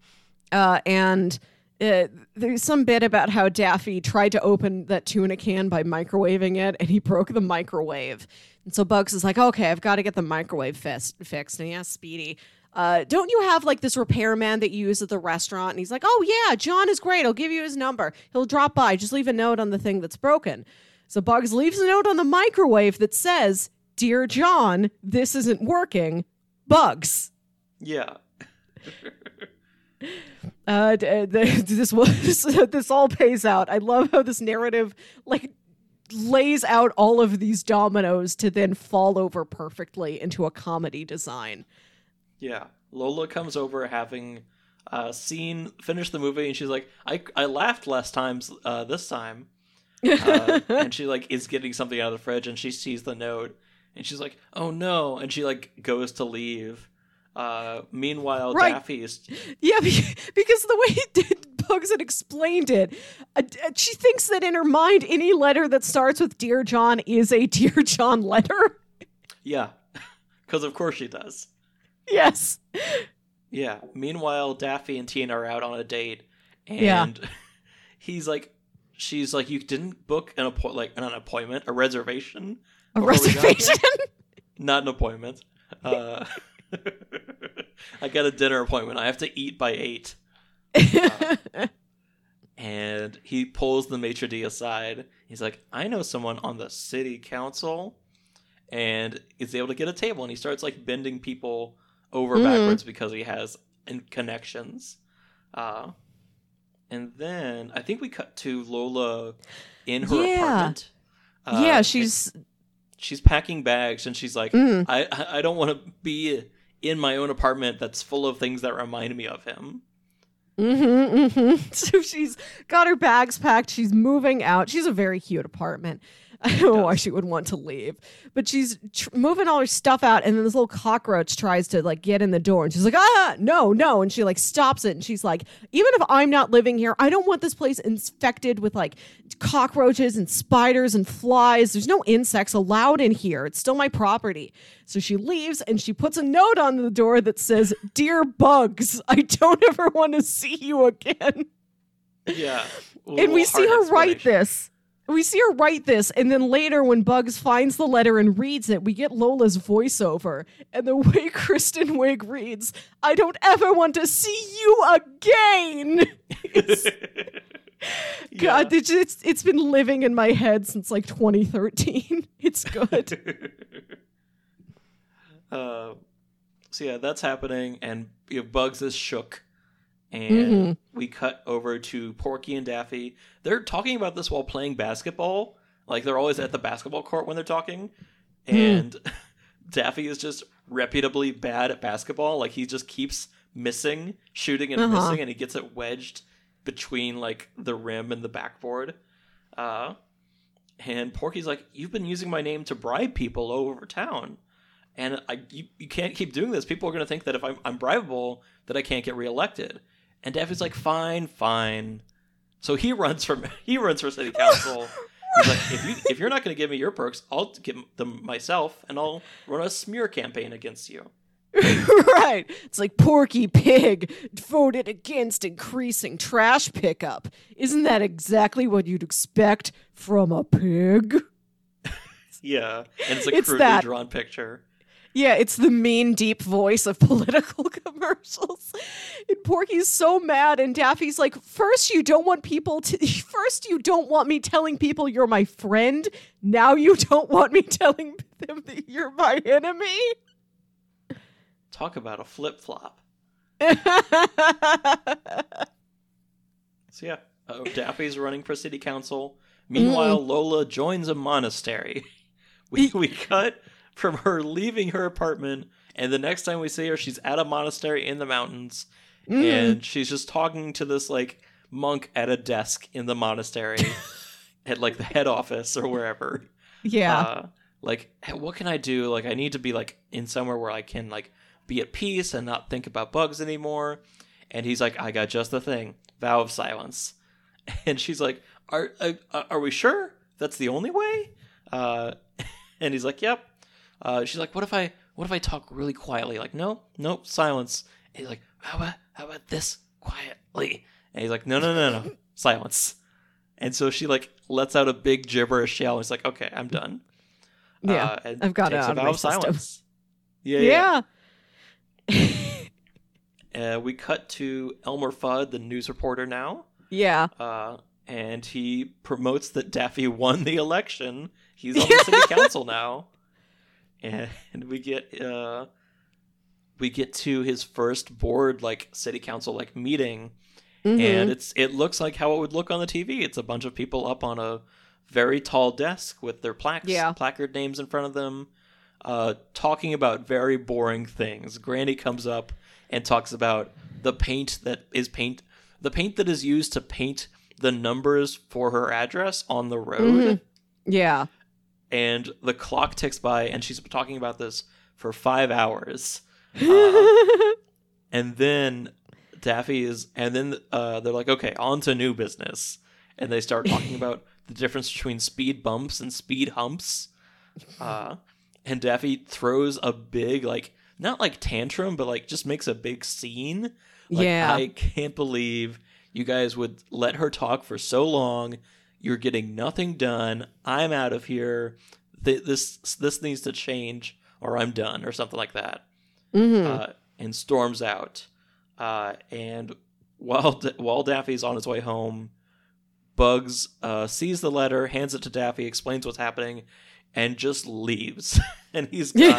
Uh, and uh, there's some bit about how Daffy tried to open that tuna can by microwaving it, and he broke the microwave. And so Bugs is like, "Okay, I've got to get the microwave fixed." And he asks Speedy, uh, "Don't you have like this repairman that you use at the restaurant?" And he's like, "Oh yeah, John is great. I'll give you his number. He'll drop by. Just leave a note on the thing that's broken." So Bugs leaves a note on the microwave that says, "Dear John, this isn't working. Bugs." Yeah. uh, uh, this was this all pays out. I love how this narrative like lays out all of these dominoes to then fall over perfectly into a comedy design. Yeah. Lola comes over having uh, seen, finished the movie, and she's like, I, I laughed last times uh, this time. uh, and she like is getting something out of the fridge, and she sees the note, and she's like, "Oh no!" and she like goes to leave. Uh, meanwhile, Right. Daffy is Yeah, because the way Bugs had explained it, uh, uh, she thinks that in her mind, any letter that starts with "Dear John" is a "Dear John" letter. yeah, because of course she does. Yes. Yeah. Meanwhile, Daffy and Tina are out on a date, and Yeah. he's like, she's like, you didn't book an appoint like an appointment, a reservation, A before we got here?" reservation. not an appointment. Uh, I got a dinner appointment. I have to eat by eight. And he pulls the maitre d aside. He's like, I know someone on the city council, and is able to get a table. And he starts like bending people over Mhm. backwards because he has connections. Uh, and then I think we cut to Lola in her Yeah. apartment. Uh, yeah, she's. she's packing bags, and she's like, Mm. I I don't want to be in my own apartment that's full of things that remind me of him. Mm-hmm, mm-hmm. So she's got her bags packed. She's moving out. She's a very cute apartment. I don't know why she would want to leave, but she's tr- moving all her stuff out, and then this little cockroach tries to like get in the door, and she's like, "Ah, no, no!" And she like stops it, and she's like, "Even if I'm not living here, I don't want this place infected with like cockroaches and spiders and flies. There's no insects allowed in here. It's still my property." So she leaves, and she puts a note on the door that says, "Dear Bugs, I don't ever want to see you again." Yeah, and we see her write this. We see her write this, and then later, when Bugs finds the letter and reads it, we get Lola's voiceover. And the way Kristen Wiig reads, I don't ever want to see you again. God, it's, it's, it's been living in my head since like 2013. It's good. uh, so yeah, that's happening, and you know, Bugs is shook, and Mhm. we cut over to Porky and Daffy. They're talking about this while playing basketball. Like they're always at the basketball court when they're talking, and Daffy is just reputably bad at basketball. Like he just keeps missing, shooting and Uh-huh. missing, and he gets it wedged between like the rim and the backboard. Uh, and Porky's like, "You've been using my name to bribe people all over town." and I you, you can't keep doing this. People are going to think that if I'm, I'm bribable, that I can't get reelected. And Daffy's like, fine, fine. So he runs for he runs for city council. He's like, if you if you're not going to give me your perks, I'll give them myself, and I'll run a smear campaign against you. right. It's like Porky Pig voted against increasing trash pickup. Isn't that exactly what you'd expect from a pig? Yeah, and it's a It's crudely that. drawn picture. Yeah, it's the mean, deep voice of political commercials. And Porky's so mad, and Daffy's like, First, you don't want people to. First, you don't want me telling people you're my friend. Now, you don't want me telling them that you're my enemy. Talk about a flip flop. So yeah, uh, Daffy's running for city council. Meanwhile, Lola joins a monastery. We we cut from her leaving her apartment, and the next time we see her, she's at a monastery in the mountains, and she's just talking to this like monk at a desk in the monastery, at like the head office or wherever. yeah. Uh, like, what can I do? Like, I need to be like in somewhere where I can like be at peace and not think about bugs anymore. And he's like, I got just the thing, vow of silence. And she's like, Are uh, are we sure that's the only way? Uh, and he's like, Yep. Uh, she's like, What if I what if I talk really quietly? Like, no, nope, silence. And he's like, How about how about this quietly? And he's like, No, no, no, no, silence. And so she like lets out a big gibberish yell. He's like, Okay, I'm done. yeah. Uh, and I've got it out a of my of system. Yeah, yeah. yeah. Uh, we cut to Elmer Fudd, the news reporter now, Yeah. uh, and he promotes that Daffy won the election. He's on the city council now, and we get uh, we get to his first board like city council like meeting, Mhm. and it's it looks like how it would look on the TV. It's a bunch of people up on a very tall desk with their plaques, Yeah. placard names in front of them, uh, talking about very boring things. Granny comes up and talks about the paint that is paint, the paint that is used to paint the numbers for her address on the road, Yeah. And the clock ticks by, and she's talking about this for five hours. Uh, and then Daffy is, and then uh, they're like, okay, on to new business. And they start talking about the difference between speed bumps and speed humps. Uh, and Daffy throws a big, like, not like tantrum, but like just makes a big scene. Like, Yeah. I can't believe you guys would let her talk for so long. You're getting nothing done. I'm out of here. Th- This this needs to change, or I'm done, or something like that Mhm. uh, and storms out. Uh, and while D- while Daffy's on his way home, Bugs uh, sees the letter, hands it to Daffy, explains what's happening, and just leaves. and he's got,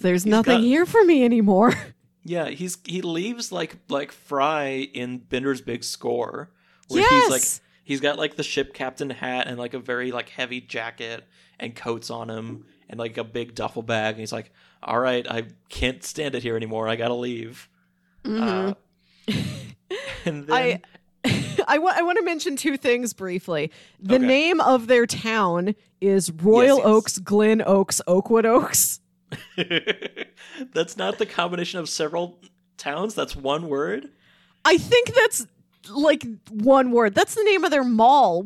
There's nothing got- here for me anymore. yeah, he's he leaves like like Fry in Bender's Big Score, where yes. he's like he's got like the ship captain hat and like a very like heavy jacket and coats on him and like a big duffel bag and he's like all right i can't stand it here anymore i gotta leave uh, and then I I want I want to mention two things briefly. The Okay. name of their town is Royal yes. Oaks, Glen Oaks, Oakwood Oaks. that's not the combination of several towns that's one word I think that's like one word. That's the name of their mall.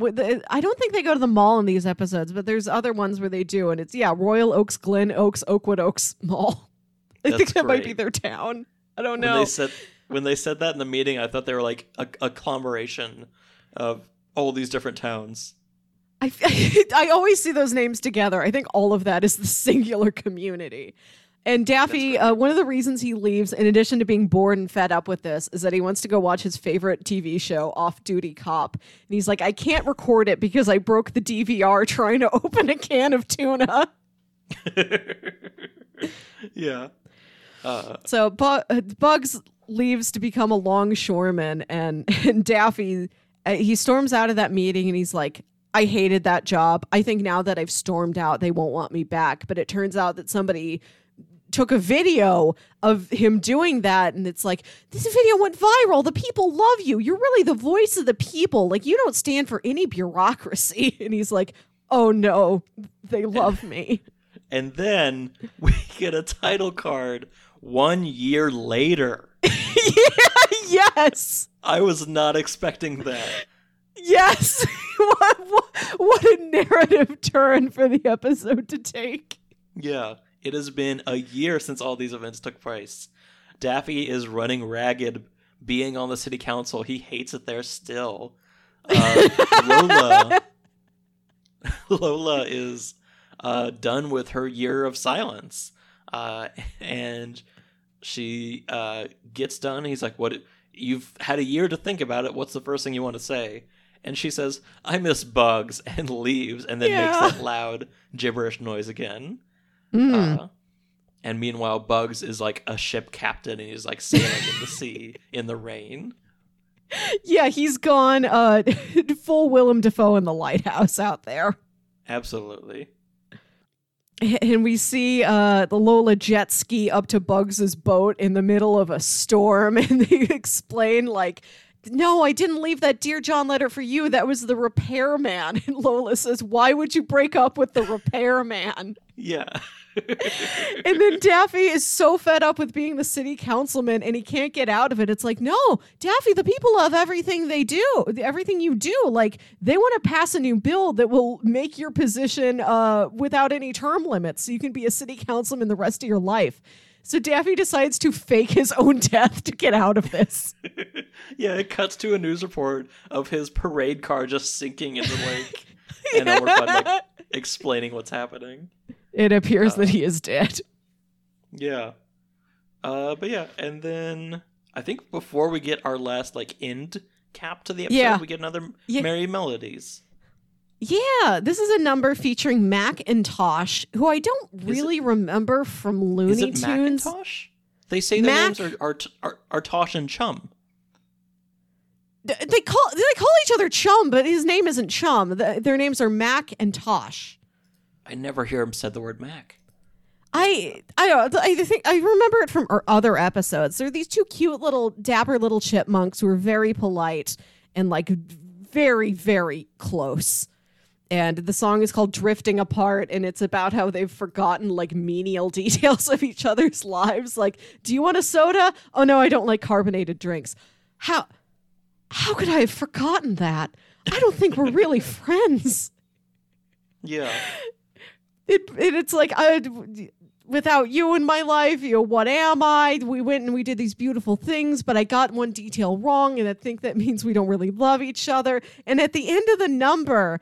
I don't think they go to the mall in these episodes, but there's other ones where they do, and it's yeah, Royal Oaks, Glen Oaks, Oakwood Oaks Mall. I think That's that might be their town. I don't when know. they said when they said that in the meeting i thought they were like a, a conglomeration of all these different towns I, I always see those names together. I think all of that is the singular community. And Daffy, uh, one of the reasons he leaves, in addition to being bored and fed up with this, is that he wants to go watch his favorite TV show, Off Duty Cop. And he's like, I can't record it because I broke the DVR trying to open a can of tuna. yeah uh, So Bu- uh, Bugs leaves to become a longshoreman, and, and Daffy, uh, he storms out of that meeting and he's like, I hated that job. I think now that I've stormed out, they won't want me back. But it turns out that somebody took a video of him doing that and it's like this video went viral. The people love you. You're really the voice of the people. Like you don't stand for any bureaucracy. And he's like oh no they love me. And then we get a title card one year later. Yeah, yes. I was not expecting that Yes. what, what, what a narrative turn for the episode to take. Yeah, it has been a year since all these events took place. Daffy is running ragged, being on the city council. He hates it there still. Uh, Lola, Lola is uh, done with her year of silence, uh, and she uh, gets done. He's like, "What? You've had a year to think about it. What's the first thing you want to say?" And she says, "I miss bugs," and leaves, and then Yeah. makes that loud gibberish noise again. Mm. Uh, and meanwhile, Bugs is like a ship captain, and he's like sailing in the sea in the rain. yeah, he's gone uh, full Willem Dafoe in the lighthouse out there. Absolutely. And we see uh, the Lola jet ski up to Bugs's boat in the middle of a storm, and they explain like, "No, I didn't leave that Dear John letter for you. That was the repairman." And Lola says, "Why would you break up with the repairman?" Yeah. and then Daffy is so fed up with being the city councilman and he can't get out of it. It's like, no, Daffy, the people love everything they do, everything you do. Like, they want to pass a new bill that will make your position uh, without any term limits so you can be a city councilman the rest of your life. So Daffy decides to fake his own death to get out of this. yeah, it cuts to a news report of his parade car just sinking in the lake. And Elmer Fudd like explaining what's happening. It appears that he is dead. Yeah. Uh but yeah, and then I think before we get our last like end cap to the episode, Yeah. we get another Yeah. Merrie Melodies. Yeah, this is a number featuring Mac and Tosh, who I don't it- really remember from Is Looney it Tunes. Macintosh? They say their Mac- names are, are, are, are Tosh and Chum. They call they call each other Chum, but his name isn't Chum. The, their names are Mac and Tosh. I never hear him said the word Mac. I I uh, don't I think I remember it from our other episodes. They're these two cute little dapper little chipmunks who are very polite and like very, very close. And the song is called Drifting Apart, and it's about how they've forgotten like menial details of each other's lives. Like, do you want a soda? Oh no, I don't like carbonated drinks. How how could I have forgotten that? I don't think we're really friends. Yeah. It, it it's like I without you in my life, you know, what am I? We went and we did these beautiful things, but I got one detail wrong, and I think that means we don't really love each other. And at the end of the number,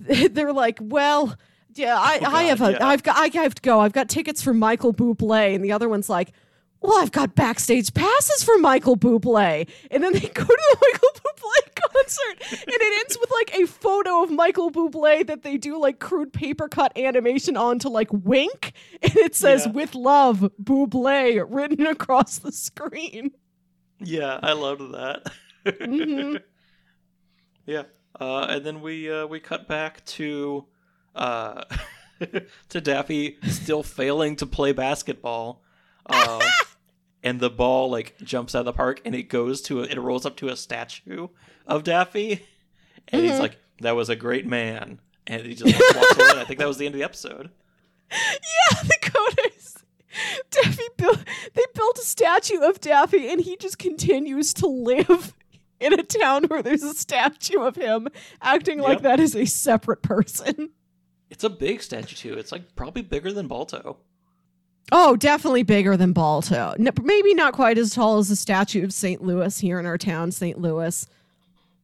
they're like, well, yeah, I, Oh, I have a, yeah. have got, I have to go. I've got tickets for Michael Bublé, and the other one's like, well, I've got backstage passes for Michael Bublé, and then they go to the Michael Bublé concert, and it ends with like a photo of Michael Bublé that they do like crude paper cut animation on to like wink, and it says Yeah. "With love, Bublé" written across the screen. Yeah, I loved that. Mhm. Yeah. Uh, and then we uh, we cut back to uh, to Daffy still failing to play basketball. Uh, and the ball like jumps out of the park and it goes to a, it rolls up to a statue of Daffy. And he's like, "That was a great man." And he just walks away. I think that was the end of the episode. Yeah, the coders. Daffy built. They built a statue of Daffy, and he just continues to live in a town where there's a statue of him, acting like Yep. that is a separate person. It's a big statue too. It's like probably bigger than Balto. Oh, definitely bigger than Balto. N- maybe not quite as tall as the statue of St. Louis here in our town, St. Louis,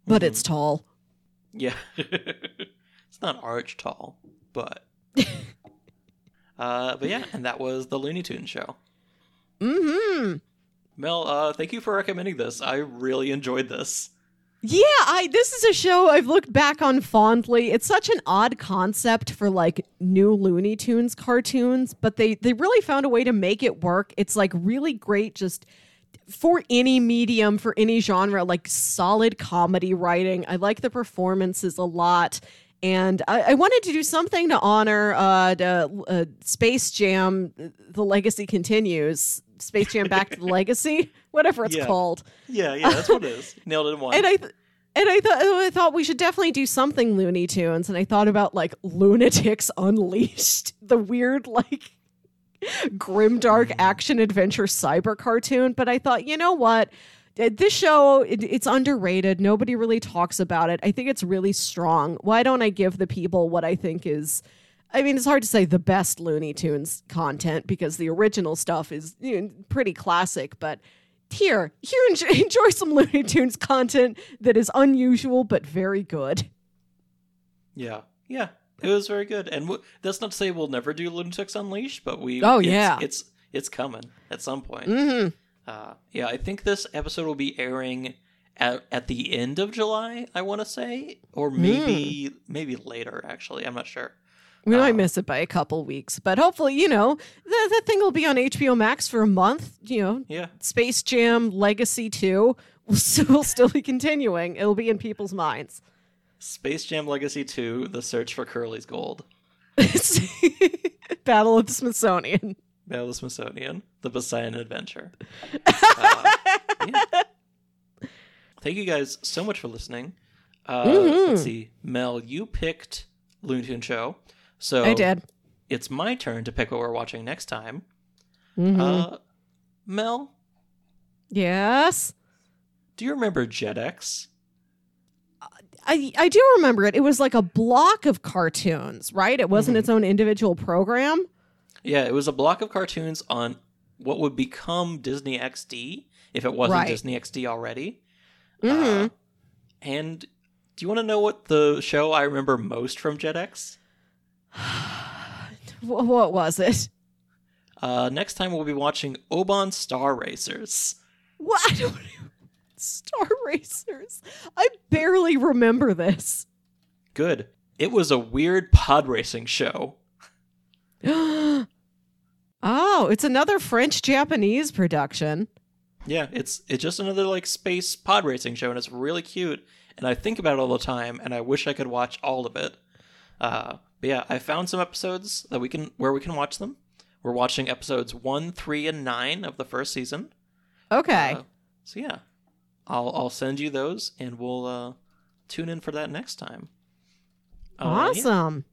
but it's tall. Yeah. it's not arch tall, but uh but yeah, and that was the Looney Tunes show. Hmm. Mel, uh thank you for recommending this. I really enjoyed this. Yeah, I this is a show I've looked back on fondly. It's such an odd concept for like new Looney Tunes cartoons, but they they really found a way to make it work. It's like really great just for any medium, for any genre, like solid comedy writing. I like the performances a lot. And I, I wanted to do something to honor uh, uh, Space Jam, The Legacy Continues, Space Jam Back to the Legacy, whatever it's Yeah. called. Yeah, yeah, that's what it is. Nailed it in one. And I th- and I thought I thought we should definitely do something Looney Tunes, and I thought about like Loonatics Unleashed, the weird like grim dark action adventure cyber cartoon. But I thought, you know what? Uh, This show it, it's underrated. Nobody really talks about it. I think it's really strong. Why don't I give the people what I think is I mean, it's hard to say the best Looney Tunes content because the original stuff is you know, pretty classic, but here, here, enjoy, enjoy some Looney Tunes content that is unusual but very good. yeah. Yeah. It was very good. And w- that's not to say we'll never do Loonatics Unleashed, but we Oh, it's, yeah. it's it's coming at some point. Mm-hmm. Uh, yeah, I think this episode will be airing at, at the end of July. I want to say, or maybe maybe later. Actually, I'm not sure. We might Um, miss it by a couple weeks, but hopefully, you know, the, the thing will be on HBO Max for a month. You know, Yeah, Space Jam Legacy 2 will still, will still be continuing. It'll be in people's minds. Space Jam Legacy Two: The Search for Curly's Gold, Battle of the Smithsonian. Battle of the Smithsonian, The Poseidon Adventure. Uh, yeah. Thank you guys so much for listening. Uh, Mhm. Let's see, Mel, you picked Looney Tunes Show, so I did. it's my turn to pick what we're watching next time. Mm-hmm. Uh, Mel, yes. do you remember Jetix? I, I do remember it. It was like a block of cartoons, right? It wasn't Mhm. its own individual program. Yeah, it was a block of cartoons on what would become Disney XD if it wasn't Right. Disney XD already. Mhm. Uh, and do you want to know what the show I remember most from Jetix? Wh- what was it? Uh, next time we'll be watching Oban Star Racers. What? I don't Star Racers. I barely remember this. Good. It was a weird pod racing show. oh, it's another French Japanese production. Yeah, it's it's just another like space pod racing show, and it's really cute. And I think about it all the time, and I wish I could watch all of it. Uh, but yeah, I found some episodes that we can where we can watch them. We're watching episodes one, three, and nine of the first season. Okay. Uh, so yeah, I'll I'll send you those, and we'll uh, tune in for that next time. Uh, yeah. Awesome.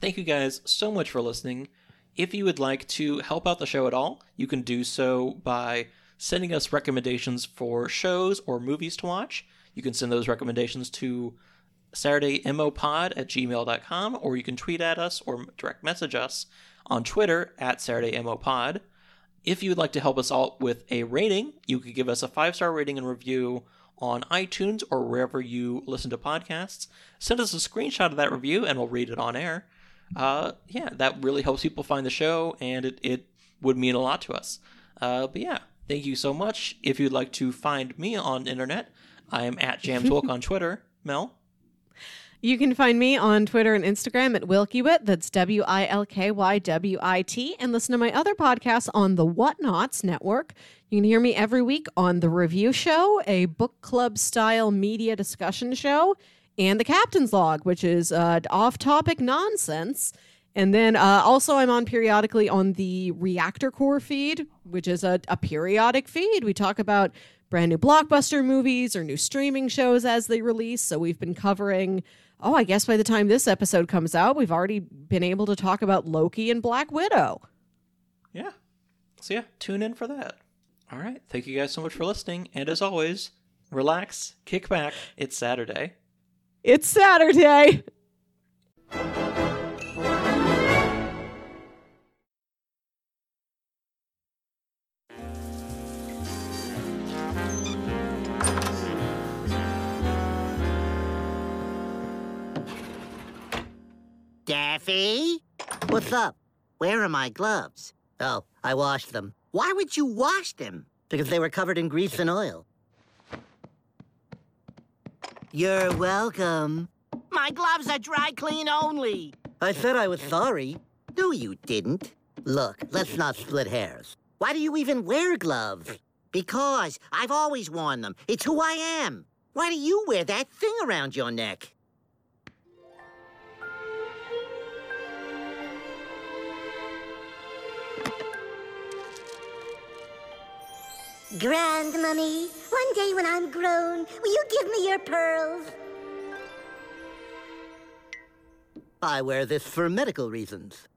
Thank you guys so much for listening. If you would like to help out the show at all, you can do so by sending us recommendations for shows or movies to watch. You can send those recommendations to SaturdayMOPod at gmail.com, or you can tweet at us or direct message us on Twitter at SaturdayMOPod. If you would like to help us out with a rating, you could give us a five star rating and review on iTunes or wherever you listen to podcasts. Send us a screenshot of that review and we'll read it on air. Uh, yeah, that really helps people find the show and it, it would mean a lot to us. Uh, but yeah, thank you so much. If you'd like to find me on internet, I am at JamTalk on Twitter. Mel? You can find me on Twitter and Instagram at Wilkywit. That's W I L K Y W I T. And listen to my other podcasts on the Whatnots Network. You can hear me every week on The Review Show, a book club style media discussion show, and The Captain's Log, which is uh, off topic nonsense. And then uh, also, I'm on periodically on the Reactor Core feed, which is a, a periodic feed. We talk about brand new blockbuster movies or new streaming shows as they release. So we've been covering oh, I guess by the time this episode comes out, we've already been able to talk about Loki and Black Widow. Yeah. So yeah, tune in for that. All right. Thank you guys so much for listening. And as always, relax, kick back. It's Saturday. It's Saturday. Daffy? What's up? Where are my gloves? Oh, I washed them. Why would you wash them? Because they were covered in grease and oil. You're welcome. My gloves are dry clean only. I said I was sorry. No, you didn't. Look, let's not split hairs. Why do you even wear gloves? Because I've always worn them. It's who I am. Why do you wear that thing around your neck? Grandmummy, one day when I'm grown, will you give me your pearls? I wear this for medical reasons.